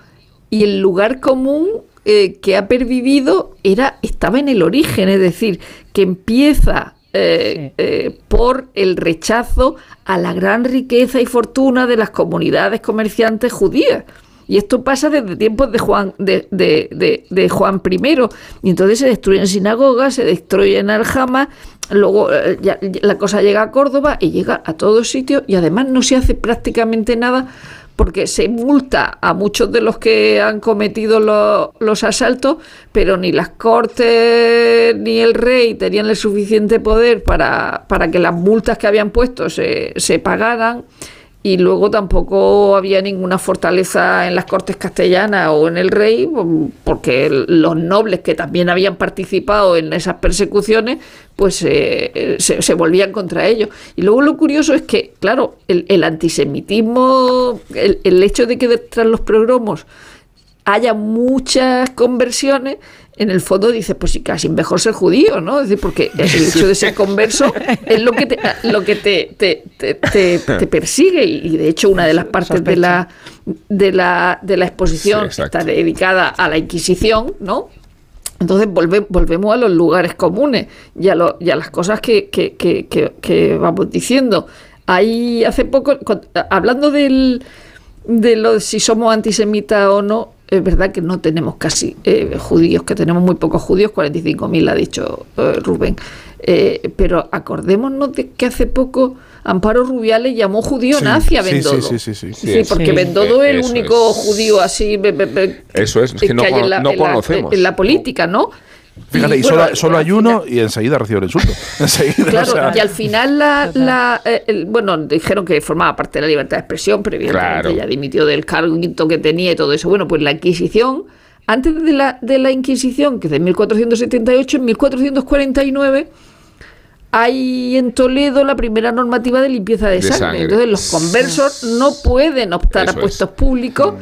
y el lugar común eh, que ha pervivido era, estaba en el origen, es decir, que empieza eh, eh, por el rechazo a la gran riqueza y fortuna de las comunidades comerciantes judías. Y esto pasa desde tiempos de Juan, de, de- de- de Juan I. Y entonces se destruyen sinagogas, se destruyen aljamas, luego eh, ya la cosa llega a Córdoba y llega a todos sitios y además no se hace prácticamente nada porque se multa a muchos de los que han cometido lo- los asaltos, pero ni las cortes ni el rey tenían el suficiente poder para, para que las multas que habían puesto se, se pagaran. Y luego tampoco había ninguna fortaleza en las cortes castellanas o en el rey, mm, porque los nobles que también habían participado en esas persecuciones, pues eh, se, se volvían contra ellos. Y luego lo curioso es que, claro, el, antisemitismo, el, el hecho de que tras los progromos haya muchas conversiones, en el fondo dices, pues sí, casi mejor ser judío, ¿no? Es decir, porque el hecho de ser converso es lo que te, lo que te, te, te- te- te [laughs] persigue. Y de hecho, una de las partes de la, de la, de la exposición Sí, está dedicada a la Inquisición, ¿no? Entonces volve- volvemos a los lugares comunes y a, lo- y a las cosas que, que- que- que- que vamos diciendo. Ahí hace poco, hablando del, de lo si somos antisemitas o no, es verdad que no tenemos casi eh, judíos, que tenemos muy pocos judíos, 45.000 ha dicho eh, Rubén. Eh, pero acordémonos de que hace poco Amparo Rubiales llamó judío Sí, nazi a sí, Bendodo. sí, sí, sí, sí. Sí, porque Sí. Bendodo es el único es. judío así be- be- be- Eso es, es que no, hay cono- en la, no en la- conocemos. en la política, ¿no? Fíjate, y, bueno, solo, solo hay uno y enseguida recibe el insulto. [laughs] Enseguida, Claro, o sea, y al final, la, la, eh, el- bueno, dijeron que formaba parte de la libertad de expresión, pero evidentemente Claro. ya dimitió del cargo que tenía y todo eso. Bueno, pues la Inquisición, antes de la, de la Inquisición, que es de 1478, en 1449 hay en Toledo la primera normativa de limpieza de, De sangre. sangre. Entonces los conversos no pueden optar Eso a es. puestos públicos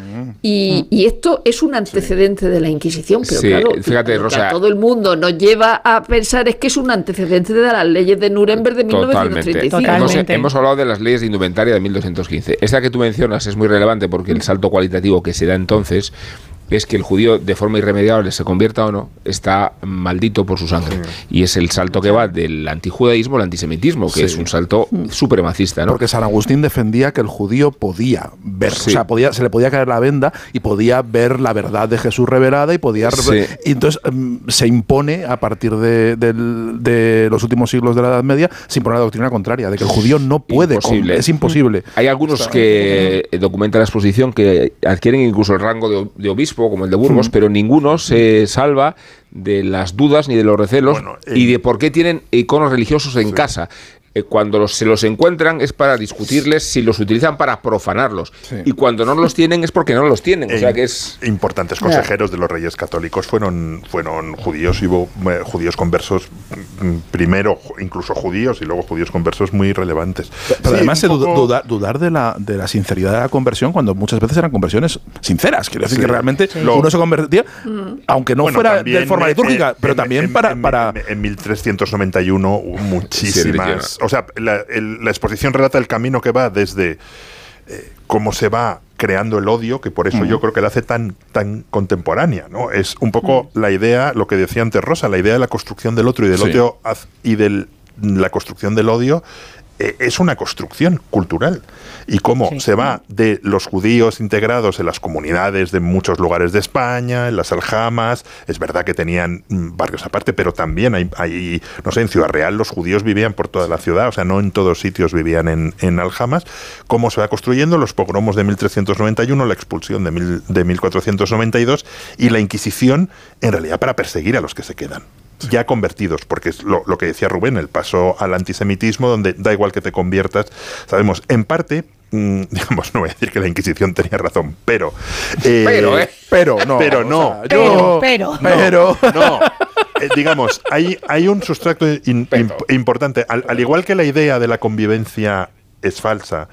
y, y esto es un antecedente de la Inquisición. Pero Sí, claro, fíjate, lo que Rosa. a todo el mundo nos lleva a pensar es que es un antecedente de las leyes de Nuremberg de Totalmente. 1935. Hemos, hemos hablado de las leyes de indumentaria de 1215. Esta que tú mencionas es muy relevante porque el salto cualitativo que se da entonces es que el judío de forma irremediable se convierta o no, está maldito por su sangre. Y es el salto que va del antijudaísmo al antisemitismo, que Sí. es un salto supremacista, ¿no? Porque San Agustín defendía que el judío podía ver, Sí. o sea, podía, se le podía caer la venda y podía ver la verdad de Jesús revelada y podía... Sí. Y entonces mm, se impone, a partir de, los últimos siglos de la Edad Media, se impone la doctrina contraria, de que el judío no puede, Imposible. con- es imposible. Hay algunos que documentan la exposición que adquieren incluso el rango de, de obispo, como el de Burgos, Mm. pero ninguno se salva de las dudas ni de los recelos y de por qué tienen iconos religiosos en casa. Eh, Cuando los- se los encuentran es para discutirles si los utilizan para profanarlos. Y cuando no los tienen es porque no los tienen. O sea que es. Importantes consejeros de los reyes católicos fueron, fueron judíos, y hubo eh, judíos conversos, mm, primero incluso judíos y luego judíos conversos muy relevantes. Pero Sí, además poco- duda- dudar de la, de la sinceridad de la conversión cuando muchas veces eran conversiones sinceras. Quiero decir Sí. que realmente Sí. uno se convertía, aunque no Bueno, fuera de forma eh, litúrgica, eh, pero en- también en- para... en- para en, en 1391 hubo muchísimas. O sea, la, el- la exposición relata el camino que va desde eh, cómo se va creando el odio, que por eso yo creo que la hace tan, tan contemporánea, ¿no? Es un poco la idea, lo que decía antes Rosa, la idea de la construcción del otro y del Sí. odio y de la construcción del odio es una construcción cultural. Y cómo Sí. se va de los judíos integrados en las comunidades de muchos lugares de España, en las aljamas, es verdad que tenían mm, barrios aparte, pero también hay, hay, no sé, en Ciudad Real los judíos vivían por toda la ciudad, o sea, no en todos sitios vivían en, en aljamas. Cómo se va construyendo los pogromos de 1391, la expulsión de, mil- de 1492 y la Inquisición, en realidad para perseguir a los que se quedan ya convertidos, porque es lo, lo que decía Rubén, el paso al antisemitismo, donde da igual que te conviertas. Sabemos, en parte, mm, [laughs] digamos, no voy a decir que la Inquisición tenía razón, pero... eh, Pero, ¿eh? Pero no. Pero o no. sea, yo- Pero, pero- No. Eh, digamos, hay, hay un sustrato in- imp- importante. Al, al igual que la idea de la convivencia es falsa,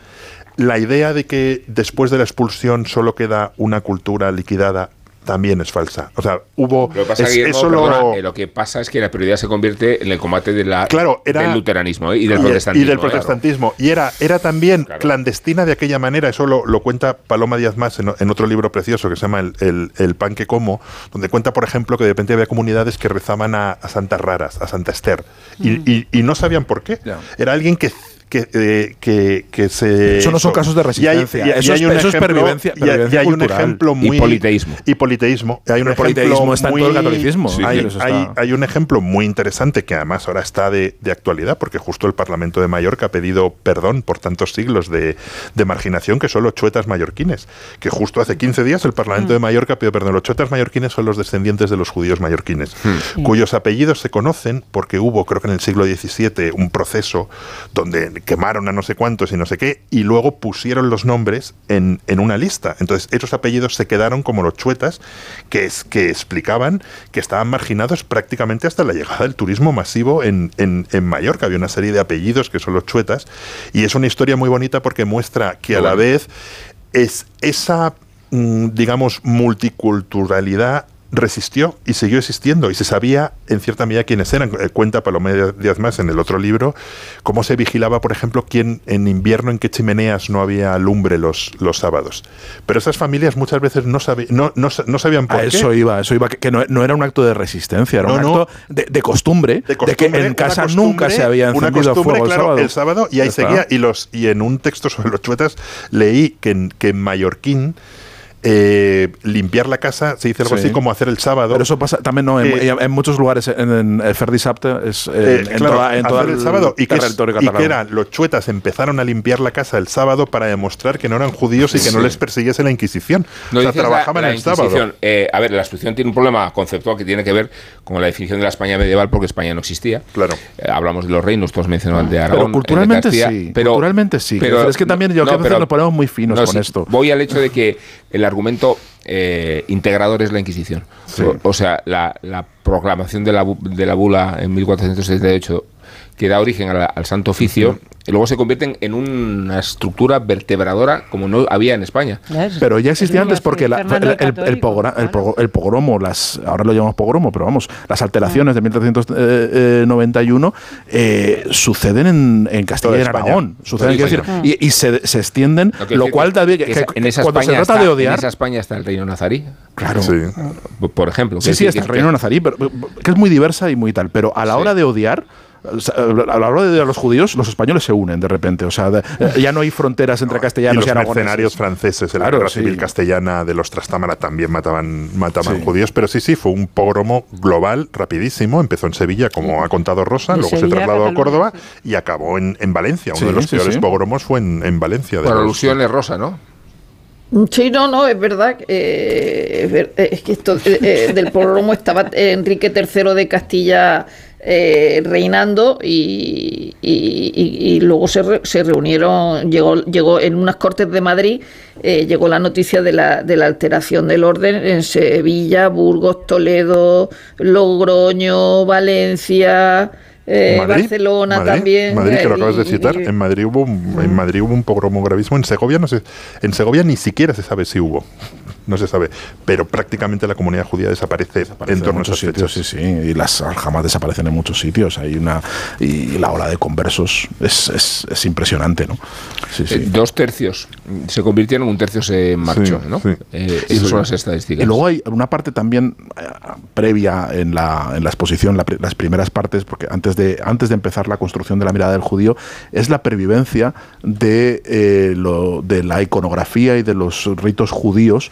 la idea de que después de la expulsión solo queda una cultura liquidada también es falsa. O sea, hubo... Lo que pasa, es- Guillermo, eso lo- perdona, eh, lo que pasa es que la prioridad se convierte en el combate de la, Claro, era- del luteranismo ¿eh? y del y- protestantismo. Y del claro. protestantismo. Y era, era también clandestina de aquella manera, eso lo, lo cuenta Paloma Díaz Más en, en otro libro precioso que se llama el, el- El pan que como, donde cuenta, por ejemplo, que de repente había comunidades que rezaban a, a santas raras, a Santa Esther, y, y- y no sabían por qué. Era alguien que que, eh, que, que se... Eso no son casos de y resistencia, y hay- y eso hay es- un eso es ejemplo- pervivencia- y hay- y un ejemplo Y muy... politeísmo. Y politeísmo. Hay un politeísmo está en muy- todo el catolicismo. Sí, hay, está. hay- hay un ejemplo muy interesante que además ahora está de, de actualidad, porque justo el Parlamento de Mallorca ha pedido perdón por tantos siglos de, de marginación que son los chuetas mallorquines. Que justo hace 15 días el Parlamento de Mallorca pidió perdón. Los chuetas mallorquines son los descendientes de los judíos mallorquines, cuyos apellidos se conocen porque hubo, creo que en el siglo XVII, un proceso donde quemaron a no sé cuántos y no sé qué, y luego pusieron los nombres en, en una lista. Entonces, esos apellidos se quedaron como los chuetas, que, es, que explicaban que estaban marginados prácticamente hasta la llegada del turismo masivo en, en, en Mallorca. Había una serie de apellidos que son los chuetas, y es una historia muy bonita porque muestra que a la vez es esa, mm, digamos, multiculturalidad resistió y siguió existiendo y se sabía en cierta medida quiénes eran. Eh, Cuenta Palomé Díaz Más en el otro libro cómo se vigilaba, por ejemplo, quién en invierno en qué chimeneas no había lumbre los, los sábados. Pero esas familias muchas veces no, sabi- no, no, no sabían por A qué. eso iba, eso iba, que, que no, no era un acto de resistencia, era un acto de, de costumbre, de, costumbre, que en casa nunca se había una encendido costumbre, fuego claro, el sábado. y ahí está. seguía y los y en un texto sobre los chuetas leí que en, que en mallorquín eh, limpiar la casa se dice algo Sí. así como hacer el sábado Pero eso pasa también no, en, Eh, en muchos lugares, en, en, en Ferdi Sapte, es, en, Eh, en claro, toda, en todo hacer el sábado y que, es- y que eran los chuetas empezaron a limpiar la casa el sábado para demostrar que no eran judíos y que no Sí. les persiguiese la Inquisición. No o sea, dices la- trabajaban la el sábado. Eh, a ver, la Inquisición tiene un problema conceptual que tiene que ver con la definición de la España medieval porque España no existía. Claro. Eh, hablamos de los reinos, todos mencionaban de Aragón. Pero culturalmente el Castilla, sí, pero- culturalmente sí. pero- Pero, es que también yo no, creo que pero- nos ponemos muy finos no, con sí, esto. Voy al hecho de que el argumento eh, integrador es la Inquisición. O, o sea, la, la proclamación de la, de la bula en 1478 que da origen al Santo Oficio, y luego se convierten en una estructura vertebradora como no había en España. Pero ya existía antes porque la- el, el pogra- pogromo, las, ahora lo llamamos pogromo, pero vamos, las alteraciones de 1391 eh, suceden en, en Castilla y. Aragón. Suceden, Toda quiero decir, España. y, y se, se extienden, Lo que lo decir cual también, que que- en esa cuando se España trata está- de odiar, En esa España está el reino nazarí. claro. Por- Por ejemplo. Sí, sí, hasta el reino nazarí, pero- que es muy diversa y muy tal. Pero a la Sí. hora de odiar, o sea, a la hora de los judíos, los españoles se unen de repente. O sea, de- ya no hay fronteras entre y castellanos los y, aragoneses. mercenarios franceses en Claro, la guerra sí. civil castellana de los Trastámara también mataban, mataban Sí. judíos, pero sí, sí, fue un pogromo global rapidísimo. Empezó en Sevilla, como ha contado Rosa, De luego se Sevilla trasladó a Córdoba y acabó en, en Valencia. Uno Sí, de los sí, peores sí. pogromos fue en, en Valencia. de Por alusiones rosa, ¿no? Sí, no, no, es verdad. eh, es, ver- eh, es que esto eh, eh, del pogromo estaba Enrique III de Castilla eh, reinando y, y- y- y luego se, re- se reunieron, llegó, llegó en unas cortes de Madrid, eh, llegó la noticia de la, de la alteración del orden en Sevilla, Burgos, Toledo, Logroño, Valencia. eh, Madrid, Barcelona Madrid, también. Madrid, que lo eh, acabas de citar. En Madrid hubo un, en Madrid hubo un pogromo gravísimo. En Segovia no sé, en Segovia ni siquiera se sabe si hubo. No se sabe. Pero prácticamente la comunidad judía desaparece, en torno a muchos esas sitios, fechas. sí, sí. Y las aljamas desaparecen en muchos sitios. Hay una y la ola de conversos es, es, es impresionante, ¿no? Sí, sí. Eh, dos tercios se convirtieron, un tercio se marchó, Sí, ¿no? sí. Eh, esas sí. son las estadísticas. Y luego hay una parte también eh, previa en la, en la exposición, la las primeras partes, porque antes de, antes de empezar la construcción de la mirada del judío, es la pervivencia de, eh, lo, de la iconografía y de los ritos judíos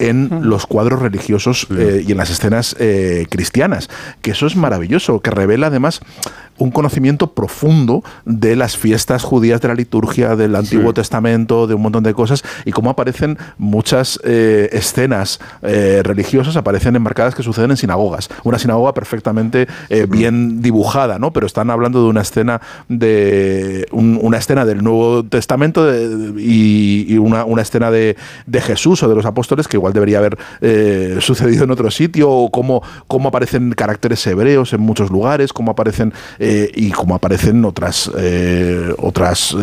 en los cuadros religiosos eh, y en las escenas eh, cristianas, que eso es maravilloso, que revela además un conocimiento profundo de las fiestas judías de la liturgia, del Antiguo Testamento, de un montón de cosas, y cómo aparecen muchas eh, escenas eh, religiosas, aparecen enmarcadas que suceden en sinagogas. Una sinagoga perfectamente eh, bien dibujada, ¿no? Pero están hablando de una escena de un- una escena del Nuevo Testamento de- y, y una, una escena de, de Jesús o de los apóstoles que igual debería haber eh, sucedido en otro sitio, o cómo, cómo aparecen caracteres hebreos en muchos lugares, cómo aparecen eh, y cómo aparecen otras eh, otras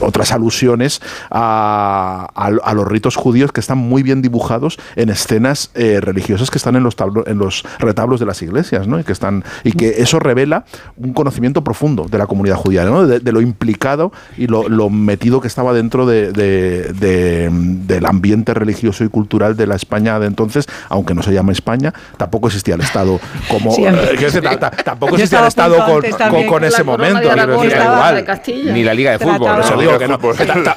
otras alusiones a, a- los ritos judíos que están muy bien dibujados en escenas religiosas que están en los tablo- en los retablos de las iglesias, ¿no? Y que están y que eso revela un conocimiento profundo de la comunidad judía, ¿no? De, lo implicado y lo, metido que estaba dentro de- de- de- del ambiente religioso religioso y cultural de la España de entonces, aunque no se llama España, tampoco existía el Estado como... Sí, eh, tampoco existía el Estado con, con- ese momento. igual. Ni la Liga de Fútbol. Eso ¿no? digo que no,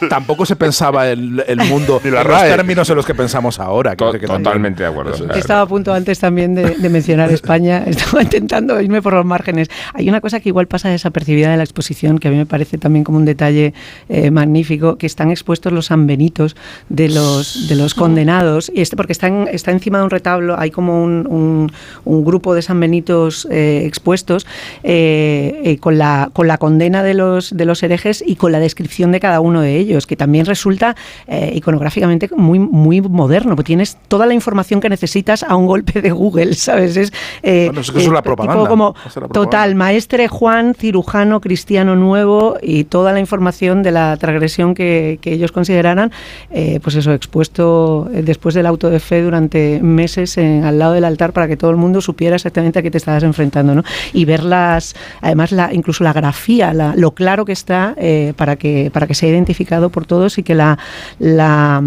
tampoco se pensaba el, el mundo [laughs] en los RAE. términos en los que pensamos ahora. Que- que también- Totalmente de acuerdo. Estaba a punto antes también de, de mencionar España, [laughs] estaba intentando irme por los márgenes. Hay una cosa que igual pasa desapercibida de la exposición, que a mí me parece también como un detalle eh, magnífico, que están expuestos los sanbenitos de los, de los condenados, y este porque están, está encima de un retablo, hay como un, un- un grupo de sanbenitos eh, expuestos eh, eh, con, la, con la condena de los, de los herejes y con la descripción de cada uno de ellos, que también resulta eh, iconográficamente muy, muy moderno, porque tienes toda la información que necesitas a un golpe de Google, ¿sabes? Es, Bueno, es que eso es la tipo propaganda. como total, maestre Juan, cirujano cristiano nuevo y toda la información de la transgresión que, que ellos consideraran, eh, pues eso, expuesto eh, después del auto de fe durante meses en- al lado del altar para que todo el mundo supiera exactamente a qué te estabas enfrentando, ¿no? Y ver las, además, la, incluso la grafía, la- lo claro que está eh, para, que, para que sea identificado por todos y que la, la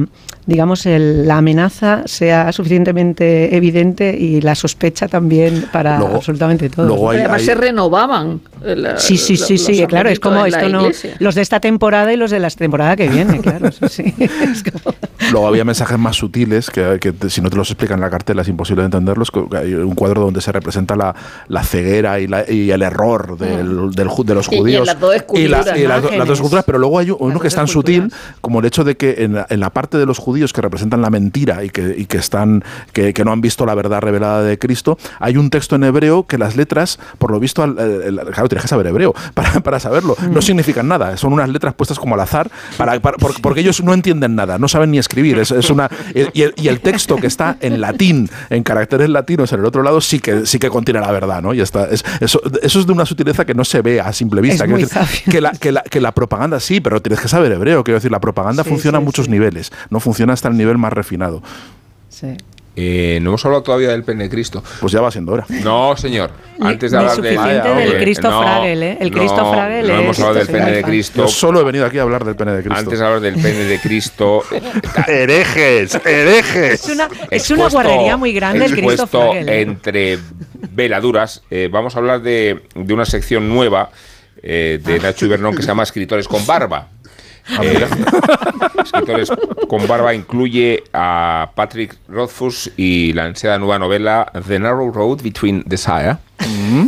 digamos, el- la amenaza sea suficientemente evidente y la sospecha también para Luego- absolutamente todo. luego hay- Además hay- se renovaban. eh, la- Sí, sí, la- sí, los sí, claro, es como esto no, los de esta temporada y los de la temporada que viene, claro, sí, sí. [laughs] Es como- Luego había mensajes más sutiles que, si no te los explican en la cartela es imposible de entenderlos. Hay un cuadro donde se representa la, la ceguera y, la- y el error del, del ju- de los Y- y judíos. las dos esculturas, y las, dos esculturas, pero luego hay uno que es tan sutil como el hecho de que en la, en la parte de los judíos que representan la mentira y que, y que están que, que no han visto la verdad revelada de Cristo, hay un texto en hebreo que las letras, por lo visto, al- el- el- claro, tienes que saber hebreo [laughs] para, para saberlo. No Mm. significan nada, son unas letras puestas como al azar, para, para- por- porque ellos no entienden nada, no saben ni escribir. Es, es una, y, el, y el texto que está en latín, en caracteres latinos en el otro lado, sí que, sí que contiene la verdad, ¿no? Y está, es, eso, eso es de una sutileza que no se ve a simple vista. Decir, que, la, que, la, que la propaganda sí, pero tienes que saber hebreo. Quiero decir, la propaganda Sí, funciona sí, a muchos sí. niveles, no funciona hasta el nivel más refinado. sí. Eh, no hemos hablado todavía del pene de Cristo. Pues ya va siendo hora. No, señor. Antes de No es hablar del, del Cristo no, Fragel, ¿eh? El Cristo no, Fragel No hemos es- hablado del pene de. Cristo. Yo solo he venido aquí a hablar del pene de Cristo. Antes de hablar del pene de Cristo. [laughs] herejes, herejes. Es una, es una guarrería muy grande el Cristo Fragel. ¿eh? entre veladuras. eh, vamos a hablar de, de una sección nueva eh, de Nacho Ibernón que se llama Escritores con Barba. Eh, escritores con barba incluye a Patrick Rothfuss y la ansiada nueva novela The Narrow Road Between Desire.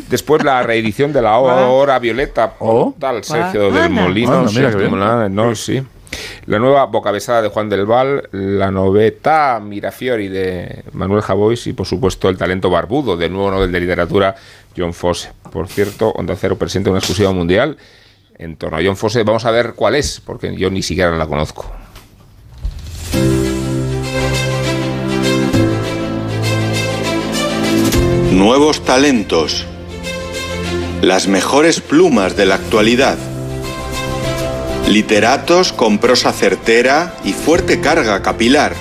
Después la reedición de la [laughs] hora violeta por Oh. tal Sergio del Molino. Anda, mira no, sí. La nueva bocabesada de Juan del Val, la noveta Mirafiori de Manuel Javois y por supuesto el talento barbudo del nuevo Nobel de Literatura John Fosse. Por cierto, Onda Cero presenta una exclusiva mundial en torno a John Fosse. Vamos a ver cuál es, porque yo ni siquiera la conozco. Nuevos talentos. Las mejores plumas de la actualidad. Literatos con prosa certera y fuerte carga capilar.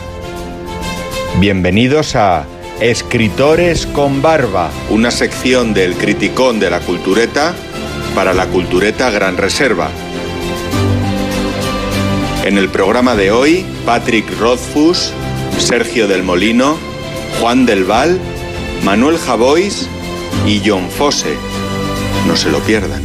Bienvenidos a Escritores con Barba, una sección del Criticón de la Cultureta para la Cultureta Gran Reserva. En el programa de hoy, Patrick Rothfuss, Sergio del Molino, Juan del Val, Manuel Javois y John Fosse. No se lo pierdan.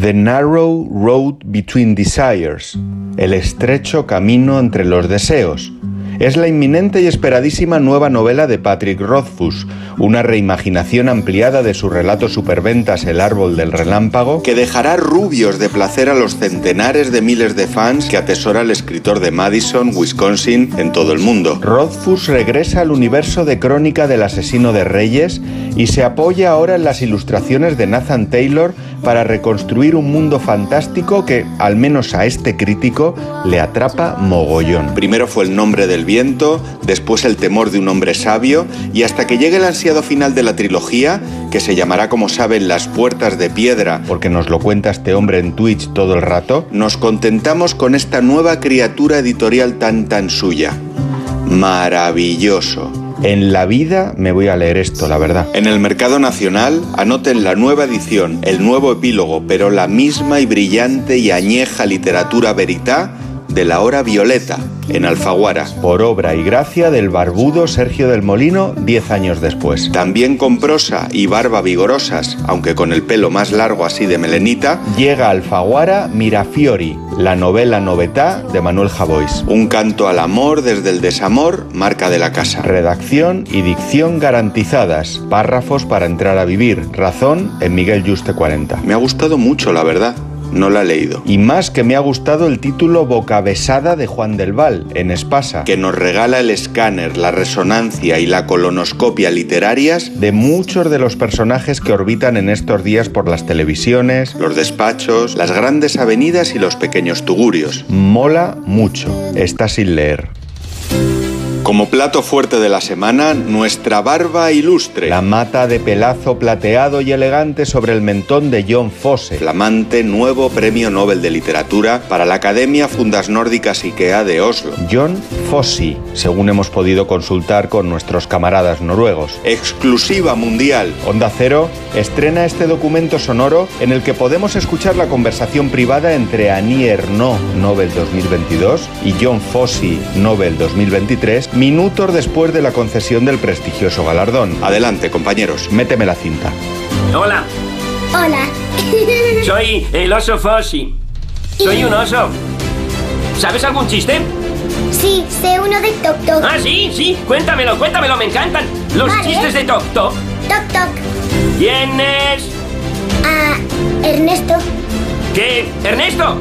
The Narrow Road Between Desires, el estrecho camino entre los deseos, es la inminente y esperadísima nueva novela de Patrick Rothfuss, una reimaginación ampliada de su relato superventas El árbol del relámpago, que dejará rubios de placer a los centenares de miles de fans que atesora el escritor de Madison, Wisconsin, en todo el mundo. Rothfuss regresa al universo de crónica del asesino de reyes y se apoya ahora en las ilustraciones de Nathan Taylor para reconstruir un mundo fantástico que, al menos a este crítico, le atrapa mogollón. Primero fue el nombre del viento, después el temor de un hombre sabio, y hasta que llegue el ansiado final de la trilogía, que se llamará como saben Las Puertas de Piedra, porque nos lo cuenta este hombre en Twitch todo el rato, nos contentamos con esta nueva criatura editorial tan tan suya. Maravilloso. En la vida me voy a leer esto, la verdad. En el mercado nacional anoten la nueva edición, el nuevo epílogo, pero la misma y brillante y añeja literatura veritá de la hora violeta, en Alfaguara, por obra y gracia del barbudo Sergio del Molino, 10 años después. También con prosa y barba vigorosas, aunque con el pelo más largo así de melenita, llega Alfaguara Mirafiori, la novela novetá de Manuel Javois. Un canto al amor desde el desamor, marca de la casa. Redacción y dicción garantizadas, párrafos para entrar a vivir, razón en Miguel Juste 40. Me ha gustado mucho, la verdad. No la he leído. Y más que me ha gustado el título Boca Besada de Juan del Val, en Espasa, que nos regala el escáner, la resonancia y la colonoscopia literarias de muchos de los personajes que orbitan en estos días por las televisiones, los despachos, las grandes avenidas y los pequeños tugurios. Mola mucho. Está sin leer. Como plato fuerte de la semana, nuestra barba ilustre. La mata de pelazo plateado y elegante sobre el mentón de John Fosse. Flamante nuevo premio Nobel de Literatura para la Academia Fundas Nórdicas IKEA de Oslo. John Fosse, según hemos podido consultar con nuestros camaradas noruegos. Exclusiva mundial. Onda Cero estrena este documento sonoro en el que podemos escuchar la conversación privada entre Annie Ernaux, Nobel 2022, y John Fosse, Nobel 2023, minutos después de la concesión del prestigioso galardón. Adelante, compañeros, méteme la cinta. Hola, Hola. [laughs] soy el oso Fossi. Soy un oso. ¿Sabes algún chiste? Sí, sé uno de Toc Toc. Ah, sí, sí. Cuéntamelo, cuéntamelo, me encantan. Los Vale. chistes de Toc Toc. Toc Toc. ¿Quién es? Ah, Ernesto. ¿Qué? ¿Ernesto?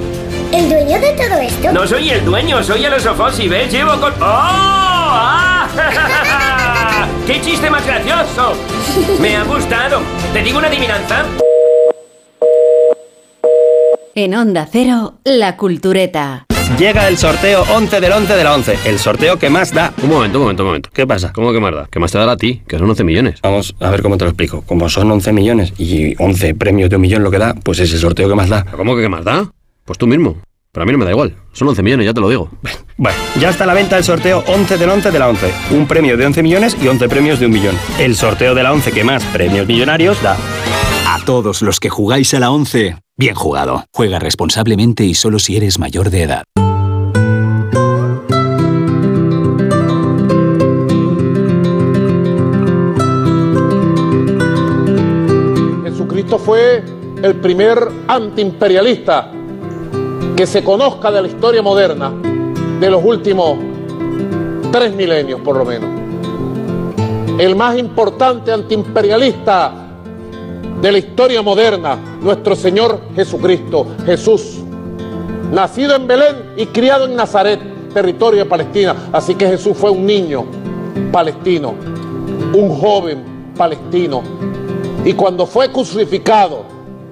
¿El dueño de todo esto? No soy el dueño, soy el oso Fossi, ¿ves? Llevo con... ¡Oh! ¡Ah! [laughs] ¡Qué chiste más gracioso! Me ha gustado. ¿Te digo una adivinanza? En Onda Cero, La Cultureta. Llega el sorteo 11 del 11 de la 11. El sorteo que más da. Un momento, un momento, un momento. ¿Qué pasa? ¿Cómo que más da? Que más te dará a ti, que son 11 millones. Vamos a ver cómo te lo explico. Como son 11 millones y 11 premios de un millón lo que da, pues es el sorteo que más da. ¿Cómo que qué más da? Pues tú mismo. Pero a mí no me da igual. Son 11 millones, ya te lo digo. [laughs] Bueno, ya está a la venta el sorteo 11 del 11 de la 11. Un premio de 11 millones y 11 premios de un millón. El sorteo de la 11 que más premios millonarios da. A todos los que jugáis a la 11, bien jugado. Juega responsablemente y solo si eres mayor de edad. Jesucristo fue el primer antiimperialista que se conozca de la historia moderna de los últimos tres milenios por lo menos. El más importante antiimperialista de la historia moderna, nuestro Señor Jesucristo, Jesús, nacido en Belén y criado en Nazaret, territorio de Palestina. Así que Jesús fue un niño palestino, un joven palestino. Y cuando fue crucificado,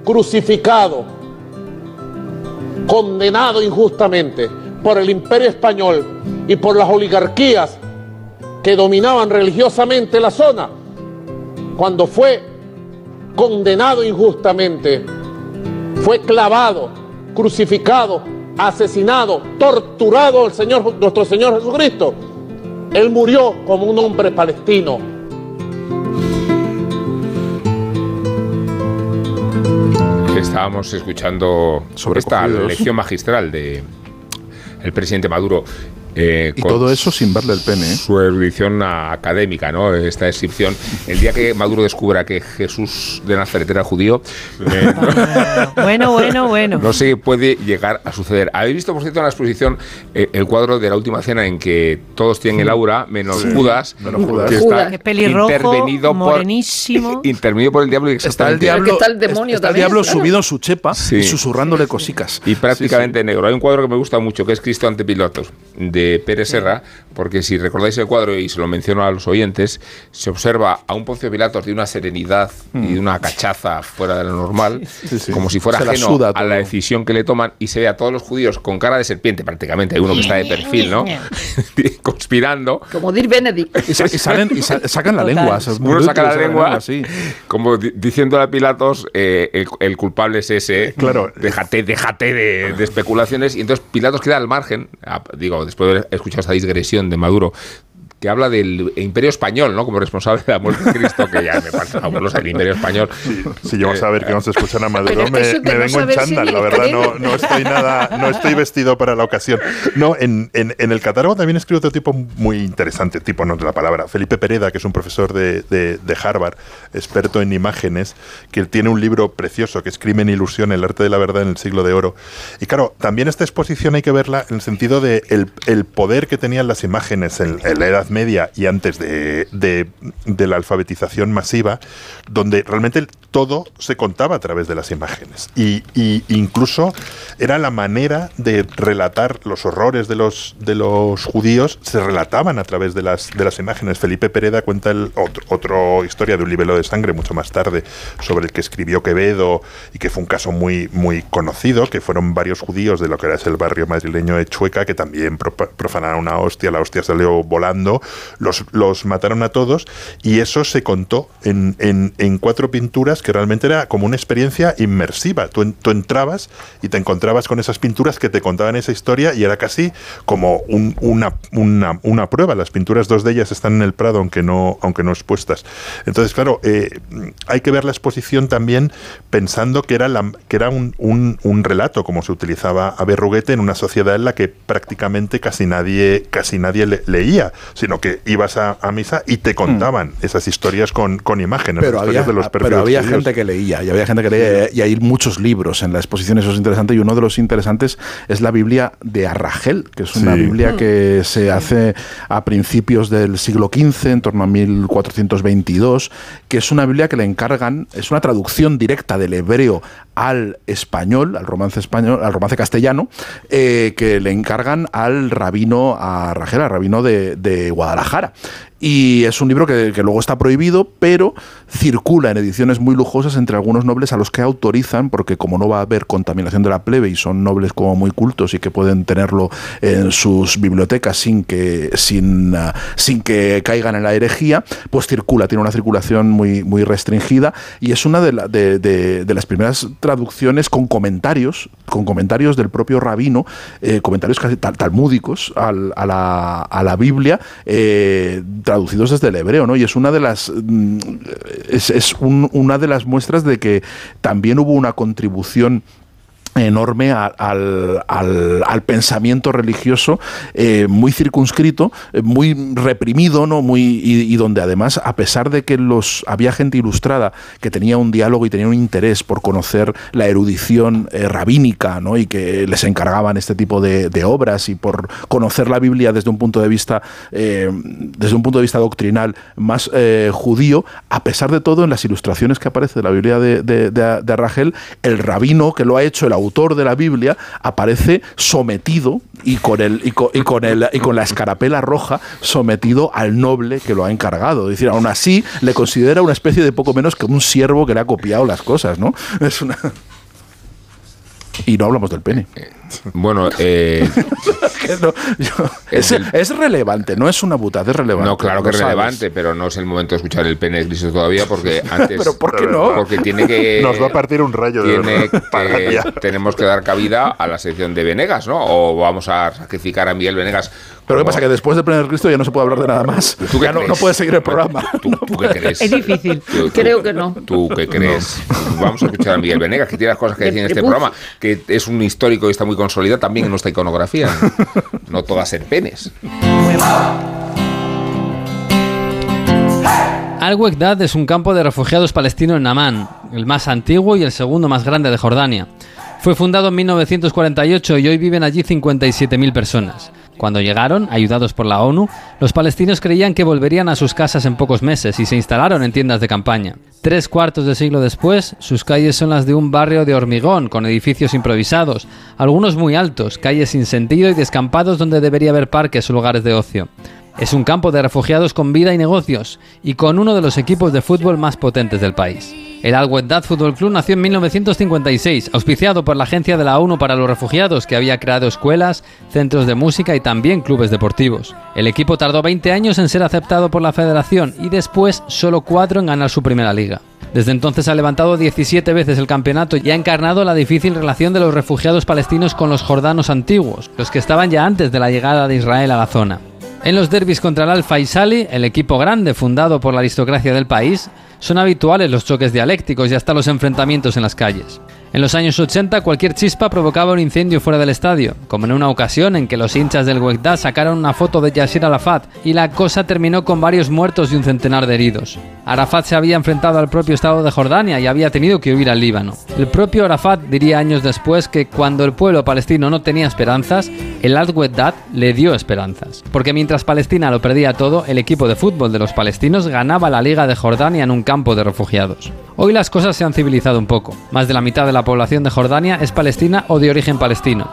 crucificado, condenado injustamente por el imperio español y por las oligarquías que dominaban religiosamente la zona, cuando fue condenado injustamente, fue clavado, crucificado, asesinado, torturado el Señor, nuestro Señor Jesucristo. Él murió como un hombre palestino, Estábamos escuchando sobre esta lección magistral de el presidente Maduro. Eh, Y con todo eso sin verle el pene. ¿eh? Su erudición académica, ¿no? Esta descripción. El día que Maduro descubra que Jesús de Nazaret era judío, eh, [laughs] Bueno, bueno, bueno. no sé qué puede llegar a suceder. ¿Habéis visto, por cierto, en la exposición eh, el cuadro de la última cena en que todos tienen el aura, menos Sí. Judas, Menos Judas. que Judas. está Qué pelirrojo, intervenido por, morenísimo. [laughs] intervenido por el diablo y Está el diablo, está el demonio está el diablo claro. subido en su chepa Sí. y susurrándole cosicas. Y prácticamente negro. Hay un cuadro que me gusta mucho, que es Cristo ante Pilatos, de Pérez Serra, porque si recordáis el cuadro, y se lo menciono a los oyentes, se observa a un Poncio Pilatos de una serenidad y de una cachaza fuera de lo normal, Sí, sí. como si fuera Se ajeno a la decisión que le toman, y se ve a todos los judíos con cara de serpiente prácticamente. Hay uno que está de perfil, ¿no? [laughs] Conspirando. Como Dir Benedict. Y, sa- y salen, y sa- sacan la Total. lengua. Uno brutos saca la lengua, sí. como di- diciéndole a Pilatos, eh, el, el culpable es ese, Claro. déjate, déjate de, de especulaciones, y entonces Pilatos queda al margen, a- digo, después de haber escuchado esta digresión de Maduro, que habla del Imperio Español, ¿no? Como responsable de la muerte de Cristo, que ya me pasa abuelos el Imperio Español. Si llegamos a ver que vamos a escuchar a Maduro, me, me vengo en si chándal, le la verdad, no, no estoy nada, no estoy vestido para la ocasión. No, en, en- en el catálogo también escribe otro tipo muy interesante, tipo no de la palabra, Felipe Pereda, que es un profesor de, de- de Harvard, experto en imágenes, que tiene un libro precioso que es Crimen e Ilusión, el arte de la verdad en el siglo de oro. Y claro, también esta exposición hay que verla en el sentido de el, el poder que tenían las imágenes en, en la Edad Media y antes de, de- la alfabetización masiva, donde realmente todo se contaba a través de las imágenes. Y, incluso era la manera de relatar los horrores de los, de los judíos, se relataban a través de las, de las imágenes. Felipe Pereda cuenta el otro, historia de un libelo de sangre mucho más tarde, sobre el que escribió Quevedo y que fue un caso muy, muy conocido, que fueron varios judíos de lo que era el barrio madrileño de Chueca, que también profanaron una hostia, la hostia salió volando, los, los mataron a todos, y eso se contó en, en- en cuatro pinturas que realmente era como una experiencia inmersiva. Tú, en- tú entrabas y te encontrabas con esas pinturas que te contaban esa historia y era casi como un- una, una, una prueba. Las pinturas, dos de ellas están en el Prado, aunque no, aunque no expuestas. Entonces, claro, eh, hay que ver la exposición también pensando que era, la, que era un, un- relato, como se utilizaba a Berruguete, en una sociedad en la que prácticamente casi nadie, casi nadie le- leía, sino que ibas a, a misa y te contaban esas historias con, con imágenes. Pero había, historias de los pero había judíos. gente que leía, y había gente que leía, y hay muchos libros en la exposición, eso es interesante, y uno de los interesantes es la Biblia de Arragel, que es una Sí. Biblia que se hace a principios del siglo XV, en torno a 1422, que es una Biblia que le encargan, es una traducción directa del hebreo al español, al romance español, al romance castellano, eh, que le encargan al rabino a Ragel, al rabino de, de Guadalajara. Y es un libro que, luego está prohibido, pero circula en ediciones muy lujosas entre algunos nobles a los que autorizan, porque como no va a haber contaminación de la plebe y son nobles como muy cultos y que pueden tenerlo en sus bibliotecas sin que, sin, ah, sin que caigan en la herejía, pues circula, tiene una circulación muy, muy restringida. Y es una de, la- de- de- las primeras traducciones con comentarios, con comentarios del propio rabino, eh, comentarios casi tal- talmúdicos al- a, la, a la Biblia, eh, traducidos desde el hebreo, ¿no? Y es una de las mm, es, un- una de las muestras de que también hubo una contribución enorme al, al- pensamiento religioso eh, muy circunscrito, eh, muy reprimido, ¿no? Muy, y, y donde además, a pesar de que los había gente ilustrada que tenía un diálogo y tenía un interés por conocer la erudición eh, rabínica, ¿no? y que les encargaban este tipo de, obras y por conocer la Biblia desde un punto de vista, desde un punto de vista doctrinal más judío, a pesar de todo, en las ilustraciones que aparece de la Biblia de, de, el rabino que lo ha hecho, el autor de la Biblia, aparece sometido y con el y con, y con el y con la escarapela roja sometido al noble que lo ha encargado. Es decir, aún así le considera una especie de poco menos que un siervo que le ha copiado las cosas, ¿no? Es una y no hablamos del pene. Bueno, [laughs] eh, Que no, yo- es, es relevante, no es una butada, es relevante. no, claro que es sabes. relevante, pero no es el momento de escuchar el pene Cristo todavía porque [laughs] antes... Pero ¿por qué no? Porque tiene que... [laughs] Nos va a partir un rayo de tiene que- tenemos que dar cabida a la sección de Venegas, ¿no? O vamos a sacrificar a Miguel Venegas. Pero ¿qué pasa? Que después de Primer Cristo ya no se puede hablar de nada más. ¿Tú qué Ya no, crees? no puedes seguir el programa. ¿Tú, tú qué crees? Es difícil. Tú- tú- Creo que no. ¿Tú qué crees? Vamos a escuchar a Miguel Venegas, que tiene las cosas que decir en este Uf. programa, que es un histórico y está muy consolidado también en nuestra iconografía. [laughs] No todas en penes. Al-Wekdad es un campo de refugiados palestinos en Amán, el más antiguo y el segundo más grande de Jordania. Fue fundado en 1948 y hoy viven allí 57.000 personas. Cuando llegaron, ayudados por la ONU, los palestinos creían que volverían a sus casas en pocos meses y se instalaron en tiendas de campaña. Tres cuartos de siglo después, sus calles son las de un barrio de hormigón con edificios improvisados, algunos muy altos, calles sin sentido y descampados donde debería haber parques o lugares de ocio. Es un campo de refugiados con vida y negocios y con uno de los equipos de fútbol más potentes del país. El Al-Wehdat Fútbol Club nació en 1956, auspiciado por la Agencia de la ONU para los Refugiados, que había creado escuelas, centros de música y también clubes deportivos. El equipo tardó 20 años en ser aceptado por la federación y después solo 4 en ganar su primera liga. Desde entonces ha levantado 17 veces el campeonato y ha encarnado la difícil relación de los refugiados palestinos con los jordanos antiguos, los que estaban ya antes de la llegada de Israel a la zona. En los derbis contra el Alfa y Sali, el equipo grande fundado por la aristocracia del país, son habituales los choques dialécticos y hasta los enfrentamientos en las calles. En los años 80 cualquier chispa provocaba un incendio fuera del estadio, como en una ocasión en que los hinchas del Wegda sacaron una foto de Yasser Arafat y la cosa terminó con varios muertos y un centenar de heridos. Arafat se había enfrentado al propio Estado de Jordania y había tenido que huir al Líbano. El propio Arafat diría años después que cuando el pueblo palestino no tenía esperanzas, el Al-Wehdat le dio esperanzas. Porque mientras Palestina lo perdía todo, el equipo de fútbol de los palestinos ganaba la Liga de Jordania en un campo de refugiados. Hoy las cosas se han civilizado un poco. Más de la mitad de la población de Jordania es palestina o de origen palestino.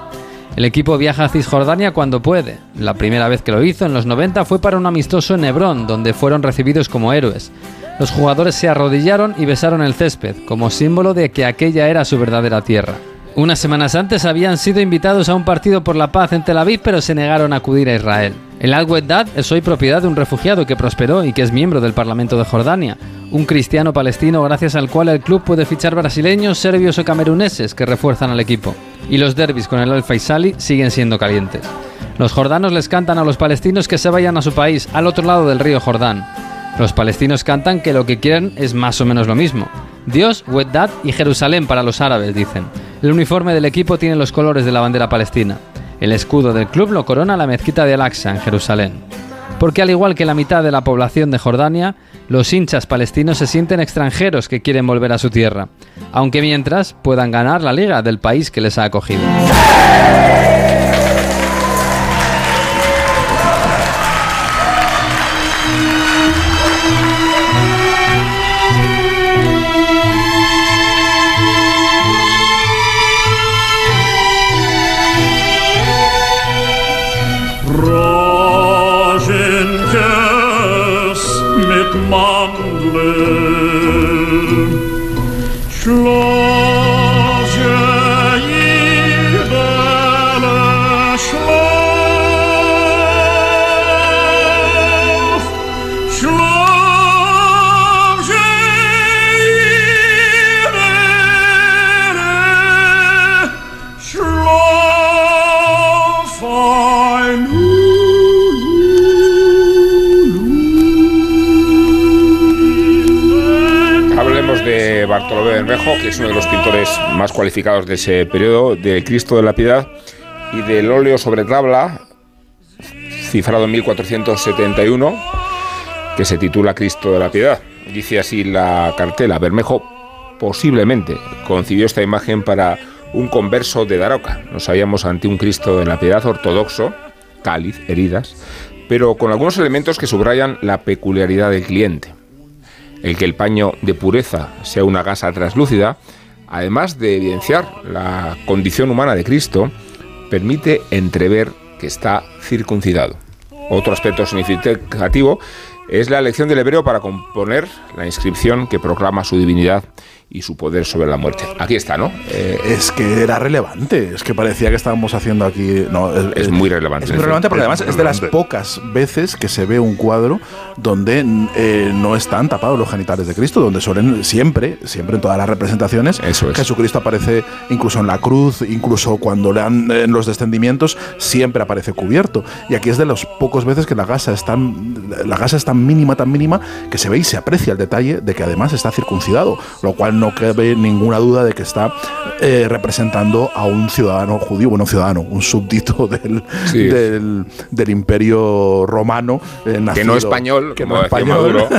El equipo viaja a Cisjordania cuando puede. La primera vez que lo hizo, en los 90, fue para un amistoso en Hebrón, donde fueron recibidos como héroes. Los jugadores se arrodillaron y besaron el césped, como símbolo de que aquella era su verdadera tierra. Unas semanas antes habían sido invitados a un partido por la paz en Tel Aviv, pero se negaron a acudir a Israel. El Al-Wehdat es hoy propiedad de un refugiado que prosperó y que es miembro del Parlamento de Jordania, un cristiano palestino gracias al cual el club puede fichar brasileños, serbios o cameruneses que refuerzan al equipo. Y los derbis con el Al-Faisali siguen siendo calientes. Los jordanos les cantan a los palestinos que se vayan a su país, al otro lado del río Jordán. Los palestinos cantan que lo que quieren es más o menos lo mismo. Dios, Weddad y Jerusalén para los árabes, dicen. El uniforme del equipo tiene los colores de la bandera palestina. El escudo del club lo corona la mezquita de Al-Aqsa en Jerusalén. Porque al igual que la mitad de la población de Jordania, los hinchas palestinos se sienten extranjeros que quieren volver a su tierra, aunque mientras puedan ganar la liga del país que les ha acogido. De ese periodo, de Cristo de la Piedad y del óleo sobre tabla, cifrado en 1471, que se titula Cristo de la Piedad. Dice así la cartela, Bermejo posiblemente concibió esta imagen para un converso de Daroca. Nos hallamos ante un Cristo de la Piedad ortodoxo, cáliz, heridas, pero con algunos elementos que subrayan la peculiaridad del cliente el que el paño de pureza sea una gasa translúcida, además de evidenciar la condición humana de Cristo, permite entrever que está circuncidado. Otro aspecto significativo es la elección del hebreo para componer la inscripción que proclama su divinidad y su poder sobre la muerte. Aquí está, ¿no? Eh, Es que era relevante, es que parecía que estábamos haciendo aquí. No, es muy relevante. Es muy relevante porque además es de las pocas veces que se ve un cuadro donde eh, no están tapados los genitales de Cristo, donde suelen siempre, siempre en todas las representaciones, Jesucristo aparece incluso en la cruz, incluso cuando le dan en los descendimientos, siempre aparece cubierto. Y aquí es de las pocas veces que la gasa es tan, la gasa es tan mínima, tan mínima, que se ve y se aprecia el detalle de que además está circuncidado, lo cual no cabe ninguna duda de que está eh, representando a un ciudadano judío, bueno, ciudadano, un súbdito [laughs] del, Sí. del, del imperio romano. eh, Que no español, que como no español, Maduro.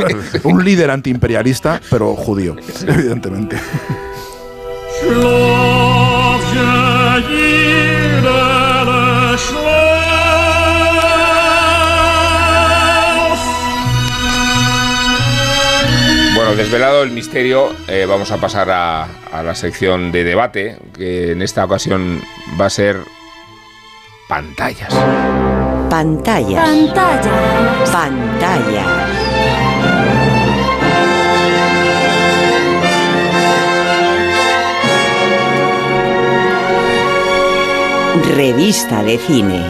[laughs] un líder antiimperialista, pero judío, evidentemente. Desvelado el misterio, eh, vamos a pasar a, a la sección de debate, que en esta ocasión va a ser pantallas. Pantallas. Pantallas. Pantallas. Revista de cine.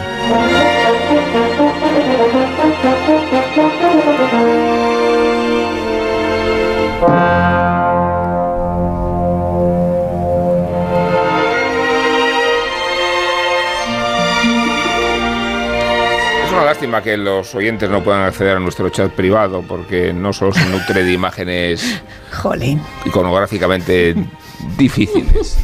Lástima que los oyentes no puedan acceder a nuestro chat privado porque no solo se nutre de imágenes [laughs] Jolín. iconográficamente [laughs] difíciles,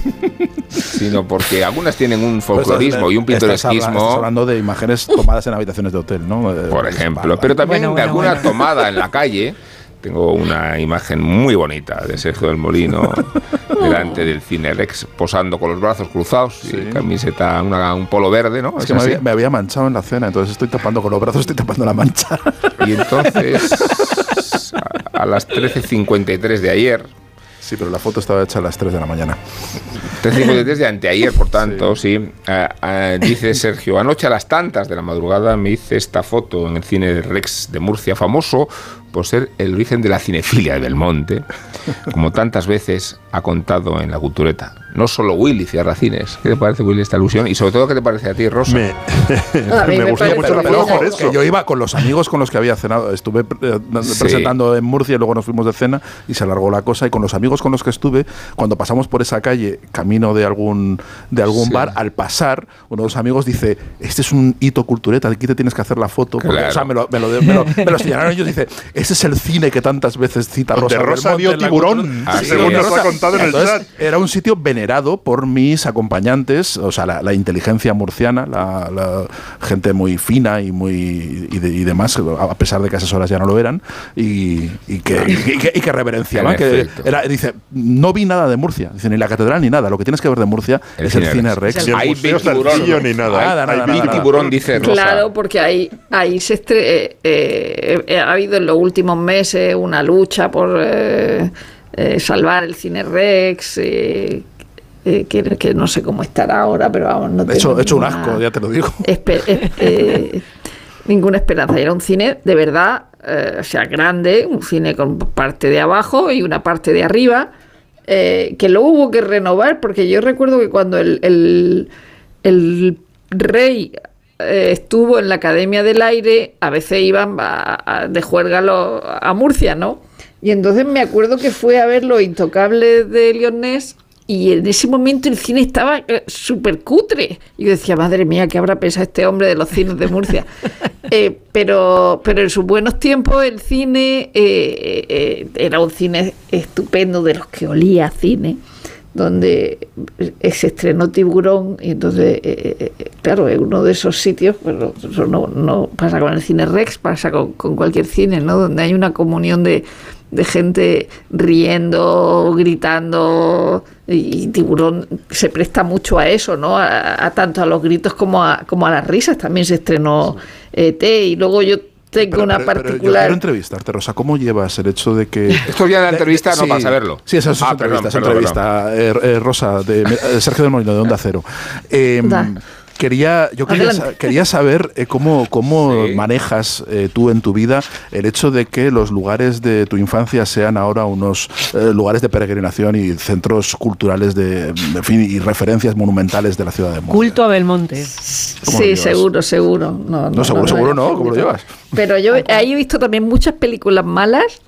sino porque algunas tienen un folclorismo y un Estás habla- estás pintoresquismo, hablando de imágenes tomadas en habitaciones de hotel, ¿no? Eh, por ejemplo, pero también de alguna tomada en la calle. Tengo una imagen muy bonita de Sergio del Molino [laughs] delante del Cine Rex, posando con los brazos cruzados y camiseta, una- un polo verde, ¿no? Es ¿Es que me había, me había manchado en la cena, entonces estoy tapando con los brazos, estoy tapando la mancha. Y entonces, a, a las 13.53 de ayer. Sí, pero la foto estaba hecha a las 3 de la mañana. 13.53 de anteayer, por tanto, sí. Ah, ah, dice Sergio, anoche a las tantas de la madrugada me hice esta foto en el cine Rex de Murcia, famoso por ser el origen de la cinefilia de Belmonte, como tantas veces ha contado en la cultureta. No solo Willy cierra cines. ¿Qué te parece, Willy, esta alusión? Y sobre todo, ¿qué te parece a ti, Rosa? Me, [laughs] mí me gustó mucho la foto por eso. que yo iba con los amigos con los que había cenado. Estuve eh, presentando en Murcia y luego nos fuimos de cena y se alargó la cosa. Y con los amigos con los que estuve, cuando pasamos por esa calle, camino de algún, de algún Sí. bar, al pasar, uno de los amigos dice: Este es un hito cultureta, aquí te tienes que hacer la foto. Porque, Claro. o sea, me lo, me lo, me lo- me lo señalaron ellos. Dice: Ese es el cine que tantas veces cita Rosa. Rosa Belmonte vio tiburón, cultura". Así según nos ha Rosa- contado en el Entonces, chat. Era un sitio venerado por mis acompañantes, o sea, la, la inteligencia murciana, la, la gente muy fina y muy y, de- y demás, a pesar de que a esas horas ya no lo eran, y, y que, y, que, y que reverenciaban. [laughs] Que era, dice, no vi nada de Murcia, dice, ni la catedral ni nada, lo que tienes que ver de Murcia El es el Cine Rex. El Hay Big Tiburón. Saltillo ni nada. Nada, Hay Big. Tiburón, dice Rosa. Claro, porque ahí, ahí se estre- eh, eh, eh, ha habido en los últimos meses una lucha por eh, eh, salvar el cine Rex, eh, que, que no sé cómo estará ahora, pero vamos, no tengo he hecho un asco, ya te lo digo. ninguna esperanza. Era un cine de verdad, o sea, grande, un cine con parte de abajo y una parte de arriba, que lo hubo que renovar, porque yo recuerdo que cuando el, el- el rey estuvo en la Academia del Aire, a veces iban a- a- de juerga lo- a Murcia, ¿no? Y entonces me acuerdo que fue a ver Los Intocables de Lyonés y en ese momento el cine estaba eh, súper cutre. Y yo decía, madre mía, ¿qué habrá pensado este hombre de los cines de Murcia? [laughs] Eh, pero, pero en sus buenos tiempos el cine eh, eh, era un cine estupendo de los que olía a cine donde eh, se estrenó Tiburón y entonces, eh, eh, claro, es uno de esos sitios, pero eso no, no pasa con el cine Rex, pasa con, con cualquier cine, ¿no? Donde hay una comunión de, de gente riendo, gritando y, Tiburón se presta mucho a eso, ¿no? A, a tanto a los gritos como a, como a las risas. También se estrenó ET y luego yo tengo Pero- una pero- pero yo particular... quiero entrevistarte, Rosa. ¿Cómo llevas el hecho de que. [laughs] Esto ya de la entrevista no Sí. para saberlo. Sí, eso es Ah, entrevista, perdón, perdón, entrevista. Eh, eh, Rosa, de eh, Sergio del Molino, de Onda Cero. Eh, Da. Quería, yo quería, sa- quería saber eh, cómo, cómo manejas eh, tú en tu vida el hecho de que los lugares de tu infancia sean ahora unos eh, lugares de peregrinación y centros culturales de, en fin, y referencias monumentales de la ciudad de Murcia. Culto a Belmonte. ¿Cómo lo Sí, seguro, seguro. No, No, seguro, seguro no, ¿cómo lo llevas? Pero yo ahí he visto también muchas películas malas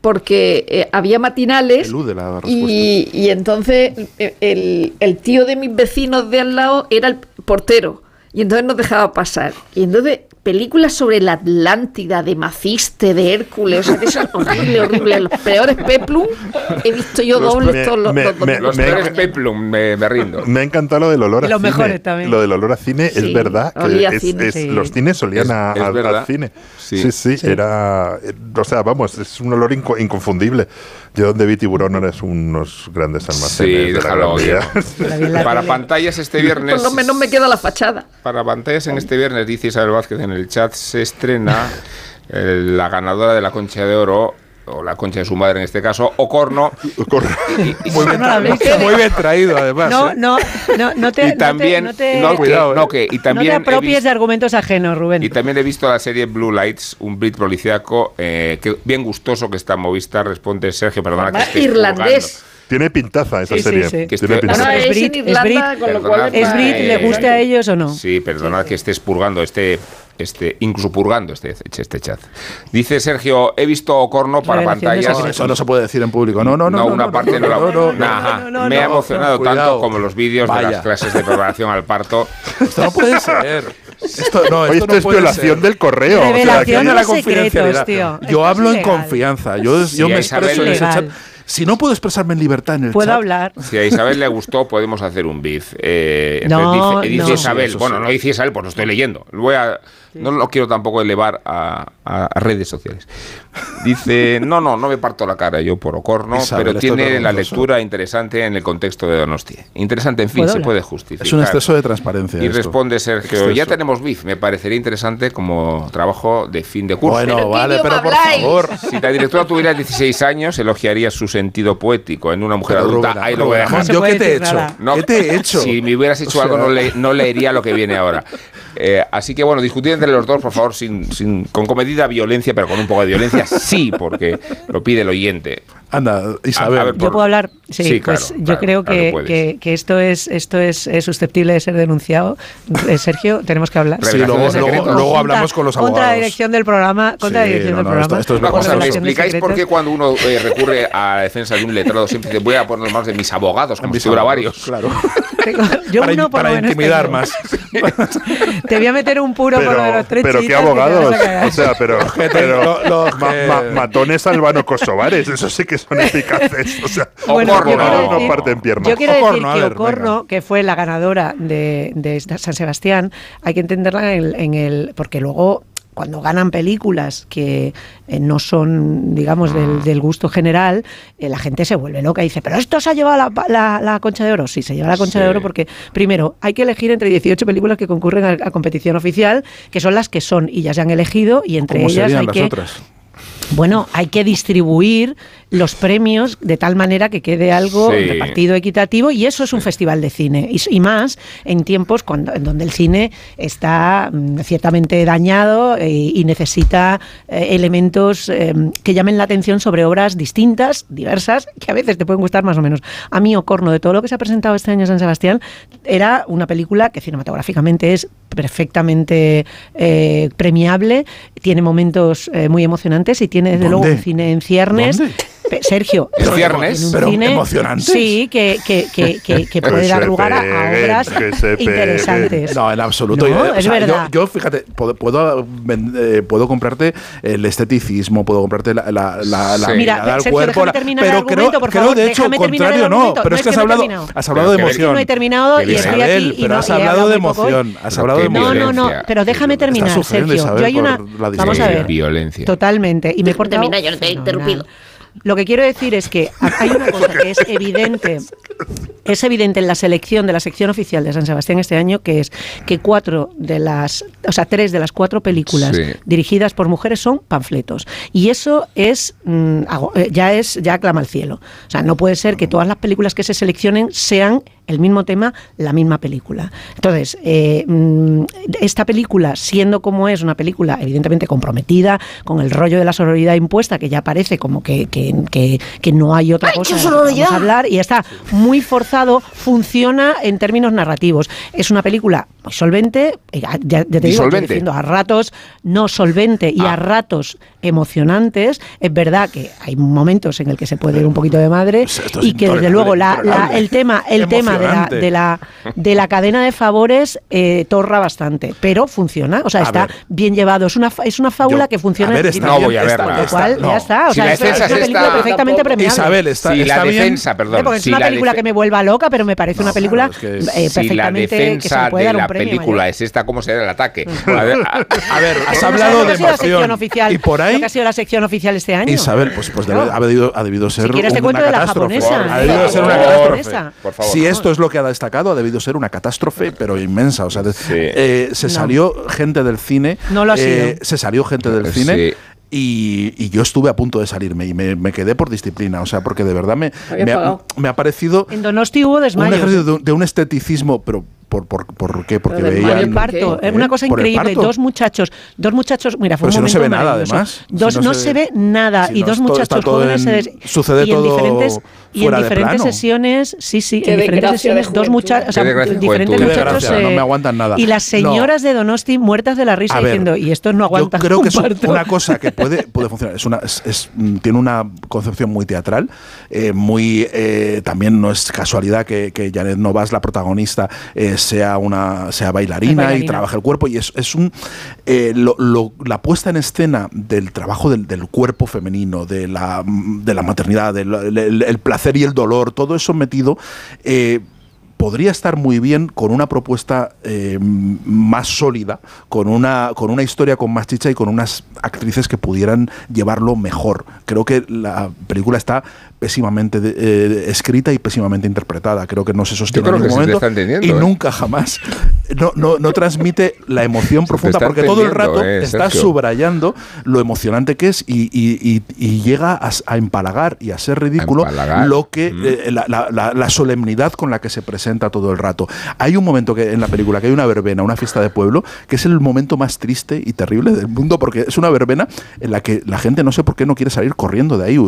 porque eh, había matinales Elude la respuesta. y, y entonces el, el tío de mis vecinos de al lado era el portero y entonces nos dejaba pasar. Y entonces películas sobre la Atlántida, de Maciste, de Hércules, o sea, de esas [laughs] horrible, horrible, los peores peplum, he visto yo Los dobles me- todos los, me- los me-. Los Me- peores peplum, me, me rindo. Me ha encantado lo del olor a los cine. mejores también. Lo del olor a cine Sí, es verdad. que es- cine. es- Sí. Los cines olían Es- a- es al- cine. Sí. Sí, sí, era. eh, O sea, vamos, es un olor inco- inconfundible. Yo donde vi tiburón ahora es unos grandes almacenes. Sí, de la déjalo. [laughs] Para pantallas este viernes. Por lo menos me queda la fachada. Para pantallas en este viernes, dice Isabel Vázquez en el chat, se estrena eh, la ganadora de la concha de oro, o la concha de su madre en este caso, Ocorno. Muy bien, No la habéis- tra- muy bien traído, además. No, ¿eh? no, no, no te, Y también, no te, no, no que- Cuidado, no, eh. que- y te también he apropies visto- de argumentos ajenos, Rubén. Y también he visto la serie Blue Lights, un Brit policíaco, eh, que bien gustoso que está en Movistar, responde Sergio, perdona que Además, esté irlandés. Tiene pintaza esa Sí, sí, serie. sí. Que Tiene pintaza. Ahora Es es, Brit, en es Irlanda, Brit. con lo Perdonad, cual... ¿Es eh, Brit? ¿Le guste a ellos o no? Sí, perdonad que estés purgando este, este, incluso purgando este, este chat. Dice Sergio, he visto corno para pantallas. No, eso no se puede decir en público. No, no, no. No, una parte no la. Me ha emocionado tanto como los vídeos de las clases de preparación al parto. Esto no puede ser. Esto, no, esto, Oye, esto es violación del correo. Revelación o de la confidencialidad. Yo hablo en confianza. Yo, sí, yo me expreso. Si no puedo expresarme en libertad en el ¿Puedo hablar. Si a Isabel le gustó, podemos hacer un biz. Eh, no, dice. Isabel, bueno, no dice Isabel, pues lo estoy leyendo. Voy a no lo quiero tampoco elevar a, redes sociales. Dice, no, no, no me parto la cara yo por Ocorno, pero tiene la lectura interesante en el contexto de Donosti. Interesante, en fin, se puede justificar. Es un exceso de transparencia. Y responde Sergio, ya tenemos BIF, me parecería interesante como trabajo de fin de curso. Bueno, vale, pero por favor. Si la directora tuviera 16 años, elogiaría su sentido poético en una mujer adulta. Rubén, ahí lo voy a dejar. ¿Yo qué te he hecho? No, ¿Qué te he hecho? Si me hubieras hecho algo, no, le, no leería lo que viene ahora. Eh, así que bueno, discutir entre los dos, por favor, sin, sin, con comedida violencia, pero con un poco de violencia sí, porque lo pide el oyente. Anda, Isabel. Yo puedo hablar. Sí, pues claro, yo creo que, que, esto es esto es, susceptible de ser denunciado. Eh, Sergio, tenemos que hablar. Luego, hablamos con los abogados. Contra la dirección del programa. Contra sí, dirección del programa. Esto, es cosa, ¿me explicáis por qué cuando uno eh, recurre a la defensa de un letrado siempre dice voy a poner más de mis abogados, como mis si varios? Claro. yo para, uno por para intimidar más. Te voy a meter un puro pero, por los tres Pero qué abogados. O sea, pero, pero matones albano-kosovares. Eso sí que son eficaces. O sea, [laughs] bueno, Ocorno yo no parte en piernas. Yo quiero Ocorno, decir que Ocorno, que fue la ganadora de, San Sebastián, hay que entenderla en el, porque luego cuando ganan películas que eh, no son, digamos, del, ah. gusto general, eh, la gente se vuelve loca y dice, pero esto se ha llevado la, concha de oro. Sí, se lleva la concha de oro porque, primero, hay que elegir entre 18 películas que concurren a, a, competición oficial, que son las que son y ya se han elegido, y entre ellas hay las que... Otras? Bueno, hay que distribuir los premios de tal manera que quede algo repartido equitativo y eso es un festival de cine. Y, más en tiempos cuando en donde el cine está mm, ciertamente dañado eh, y necesita eh, elementos em, que llamen la atención sobre obras distintas, diversas, que a veces te pueden gustar más o menos. A mí Ocorno de todo lo que se ha presentado este año en San Sebastián era una película que cinematográficamente es perfectamente eh, premiable, tiene momentos eh, muy emocionantes y tiene desde luego un cine en ciernes. Sergio, el viernes, pero emocionante. Sí, que, que, que, que puede dar lugar a, obras interesantes. No, en absoluto. Yo, es verdad. Yo, fíjate, puedo, puedo, eh, puedo, comprarte el esteticismo, puedo comprarte la, la, la, mirada al cuerpo. Pero creo, de hecho, contrario, no. Pero no es que has hablado, has hablado de emoción. no he terminado y estoy aquí. Pero has hablado de emoción. No, no, no. Pero déjame terminar, Sergio. Yo hay una. Vamos a ver. Violencia. Totalmente. Y me corta. Termina, yo no te he interrumpido. Lo que quiero decir es que hay una cosa que es evidente, es evidente en la selección de la sección oficial de San Sebastián este año, que es que cuatro de las, o sea, tres de las cuatro películas dirigidas por mujeres son panfletos. Y eso es mm, eh, ya es ya clama al cielo. O sea, no puede ser que todas las películas que se seleccionen sean el mismo tema, la misma película. Entonces, eh, mm, esta película, siendo como es una película evidentemente comprometida con el rollo de la sororidad impuesta, que ya parece como que, que, que, no hay otra cosa que hablar, y está muy forzado, funciona en términos narrativos. Es una película muy solvente, eh, ya, te digo, diciendo, a ratos no solvente y a ratos emocionantes. Es verdad que hay momentos en el que se puede ir un poquito de madre y que desde luego la, el tema, el tema de la, de, la, de la, cadena de favores eh, torra bastante, pero funciona, o sea, a está ver. bien llevado. Es una, es una fábula yo, que funciona. A ver, está, no voy a verla. Cual, está, no. Ya está, o si sea, es, es, una película está, perfectamente premiada. Isabel, está, si la defensa, bien, perdón. Eh, porque es si una película que me vuelva loca, pero me parece no, una película claro, es que eh, perfectamente si la defensa que se puede de la película mayor. es esta, ¿cómo será el ataque? Mm. A ver, a, ver has hablado de emoción. Y por ahí. ha sido la sección oficial este año? Isabel, pues, pues ha, debido, ser. Si quieres, te cuento de la japonesa. Ha debido ser una catástrofe. Si esto es lo que ha destacado, ha debido ser una catástrofe, pero inmensa. O sea, eh, se salió gente del cine. No lo ha eh, sido. Se salió gente del cine. Y, yo estuve a punto de salirme y me, quedé por disciplina, o sea, porque de verdad me, me ha, parecido. En Donosti hubo desmayos. Un ejercicio de, un esteticismo, pero por, por, por qué porque veían el parto. Es una cosa increíble. dos muchachos dos muchachos mira fue Pero si no se ve nada además. Dos no, se, ve nada. y dos muchachos jóvenes en, sucede y en todo diferentes y en diferentes sesiones sí sí en diferentes sesiones dos muchachos o sea, diferentes muchachos no me aguantan nada. y las señoras de Donosti muertas de la risa ver, diciendo y esto no aguanta yo creo que es una cosa que puede puede funcionar. Es una es, mm, tiene una concepción muy teatral eh, muy eh, también no es casualidad que, Janet Novas la protagonista eh, sea una sea bailarina, y trabaje el cuerpo. Y es, es un eh, lo- lo- la puesta en escena del trabajo del, del cuerpo femenino, de la, de la maternidad, del el, el placer y el dolor, todo eso metido. eh, podría estar muy bien con una propuesta eh, más sólida, con una, con una historia con más chicha y con unas actrices que pudieran llevarlo mejor. Creo que la película está pésimamente de- eh, escrita y pésimamente interpretada. Creo que no se sostiene en ningún momento y ¿eh? nunca jamás no, no, no transmite la emoción profunda porque todo el rato eh, está subrayando lo emocionante que es y, y- y- y llega a, empalagar y a ser ridículo lo que la, la- la- la solemnidad con la que se presenta todo el rato. Hay un momento que en la película que hay una verbena, una fiesta de pueblo, que es el momento más triste y terrible del mundo porque es una verbena en la que la gente no sé por qué no quiere salir corriendo de ahí.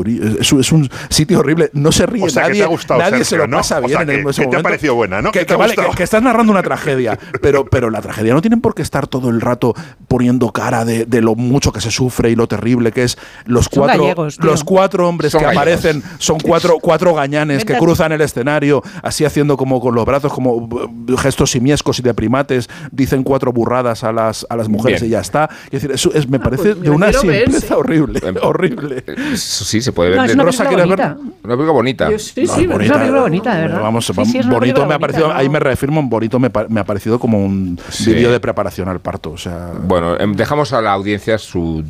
Es, es un sitio horrible, no se ríe O sea, que nadie, te ha gustado, nadie se lo ¿no? pasa O bien sea, en que- ese que te ha parecido buena, ¿no? Que, Que te que ha vale, gustado. que- que estás narrando una tragedia, [laughs] pero, pero la tragedia no tienen por qué estar todo el rato poniendo cara de, de lo mucho que se sufre y lo terrible que es los Son cuatro, gallegos, los cuatro hombres Son que gallegos. aparecen, son cuatro, cuatro gañanes que cruzan el escenario, así haciendo como con los brazos, como uh, gestos simiescos y de primates, dicen cuatro burradas a las, a las mujeres Bien. y ya está. Es decir, eso es, me parece pues de una quiero ver, simpleza sí. horrible, [laughs] horrible. Eso sí, se puede ver. No, es una Rosa, ¿quieres bonita. Una película bonita. Yo sí, No, sí, Es una película bonita, de verdad. Vamos, Sí, sí, bonito me ha bonita, parecido, ¿no? ahí me reafirmo, bonito me, me ha parecido como un Sí. vídeo de preparación al parto. O sea, Bueno, em, dejamos a la audiencia su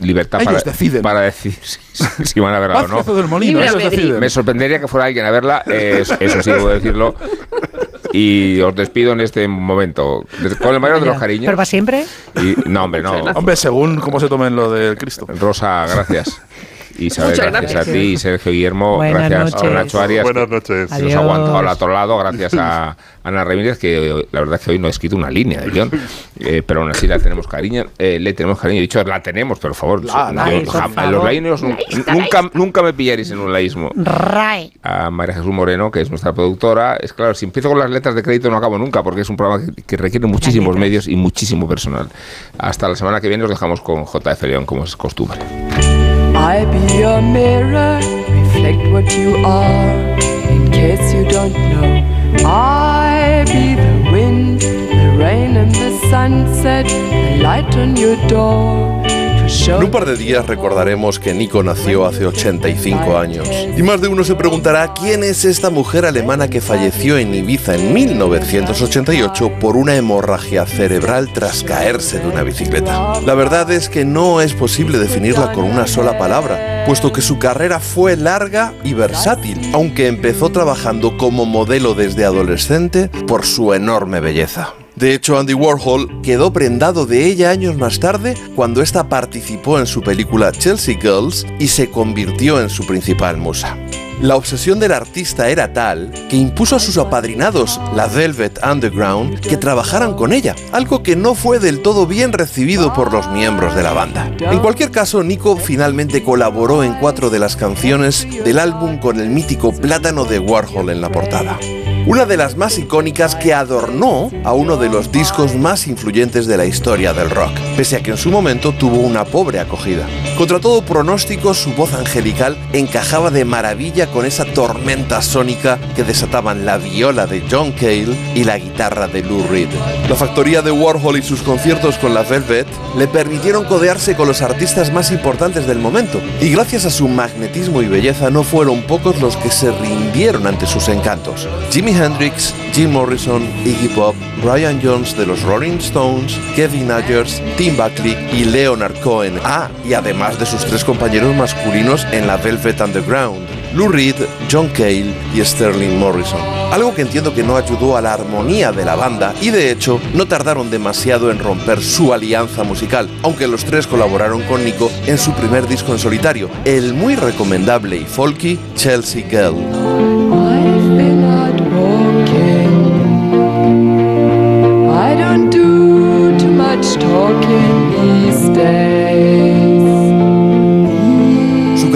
libertad Ellos para, deciden. para decir si, si van a verla o no. Del Molino, ellos deciden. Me sorprendería que fuera alguien a verla, eh, eso- eso sí puedo decirlo. Y os despido en este momento. Con el mayor de los cariños. Pero para siempre. Y, no, hombre, no. Hombre, según cómo se tomen lo del Cristo. Rosa, gracias. Isabel, gracias, gracias. a ti, Sergio Guillermo, Buenas gracias a noches. Nacho Arias. Buenas noches. que nos ha aguantado al otro lado, gracias a Ana Ramírez, que la verdad es que hoy no ha escrito una línea de guion, eh, pero aún así la tenemos cariño, eh, le tenemos cariño, he dicho la tenemos, pero por favor, La- la- yo por favor. los nun- nunca, nunca me pillaréis en un laísmo. RAE. A María Jesús Moreno, que es nuestra productora, es claro, si empiezo con las letras de crédito no acabo nunca, porque es un programa que, que requiere muchísimos medios y muchísimo personal. Hasta la semana que viene os dejamos con JF León, como es costumbre. I be your mirror, reflect what you are. In case you don't know, I be the wind, the rain, and the sunset, the light on your door. En un par de días recordaremos que Nico nació hace 85 años. Y más de uno se preguntará quién es esta mujer alemana que falleció en Ibiza en 1988 por una hemorragia cerebral tras caerse de una bicicleta. La verdad es que no es posible definirla con una sola palabra, puesto que su carrera fue larga y versátil, aunque empezó trabajando como modelo desde adolescente por su enorme belleza. De hecho, Andy Warhol quedó prendado de ella años más tarde cuando ésta participó en su película Chelsea Girls y se convirtió en su principal musa. La obsesión del artista era tal que impuso a sus apadrinados, la Velvet Underground, que trabajaran con ella, algo que no fue del todo bien recibido por los miembros de la banda. En cualquier caso, Nico finalmente colaboró en cuatro de las canciones del álbum con el mítico plátano de Warhol en la portada. Una de las más icónicas que adornó a uno de los discos más influyentes de la historia del rock, pese a que en su momento tuvo una pobre acogida. Contra todo pronóstico, su voz angelical encajaba de maravilla con esa tormenta sónica que desataban la viola de John Cale y la guitarra de Lou Reed. La factoría de Warhol y sus conciertos con la Velvet le permitieron codearse con los artistas más importantes del momento, y gracias a su magnetismo y belleza no fueron pocos los que se rindieron ante sus encantos. Jimi Hendrix, Jim Morrison, Iggy Pop, Brian Jones de los Rolling Stones, Kevin Ayers, Tim Buckley y Leonard Cohen. Ah, y además de sus tres compañeros masculinos en la Velvet Underground. Lou Reed, John Cale y Sterling Morrison. Algo que entiendo que no ayudó a la armonía de la banda y de hecho no tardaron demasiado en romper su alianza musical, aunque los tres colaboraron con Nico en su primer disco en solitario, el muy recomendable y folky Chelsea Girl. day.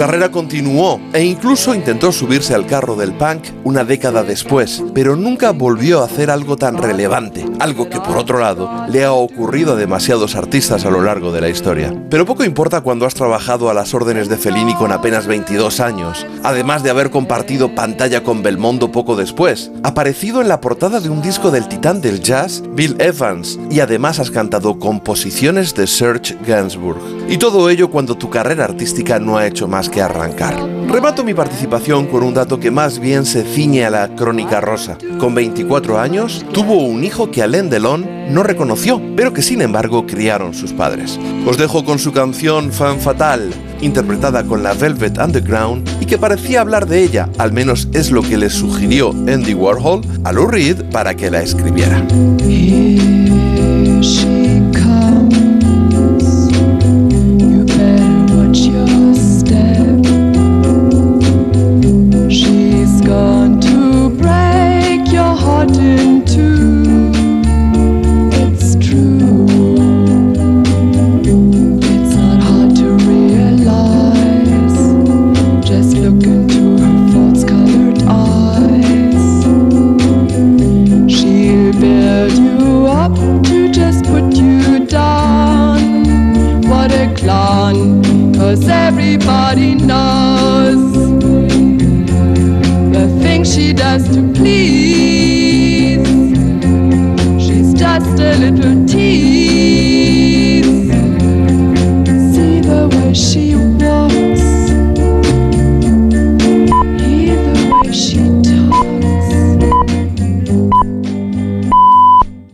Carrera continuó e incluso intentó subirse al carro del punk una década después, pero nunca volvió a hacer algo tan relevante, algo que por otro lado le ha ocurrido a demasiados artistas a lo largo de la historia. Pero poco importa cuando has trabajado a las órdenes de Fellini con apenas 22 años, además de haber compartido pantalla con Belmondo poco después, aparecido en la portada de un disco del titán del jazz, Bill Evans, y además has cantado composiciones de Serge Gainsbourg. Y todo ello cuando tu carrera artística no ha hecho más que arrancar. Remato mi participación con un dato que más bien se ciñe a la crónica rosa. Con 24 años, tuvo un hijo que Alain Delon no reconoció, pero que sin embargo criaron sus padres. Os dejo con su canción Fan Fatal, interpretada con la Velvet Underground y que parecía hablar de ella, al menos es lo que le sugirió Andy Warhol a Lou Reed para que la escribiera.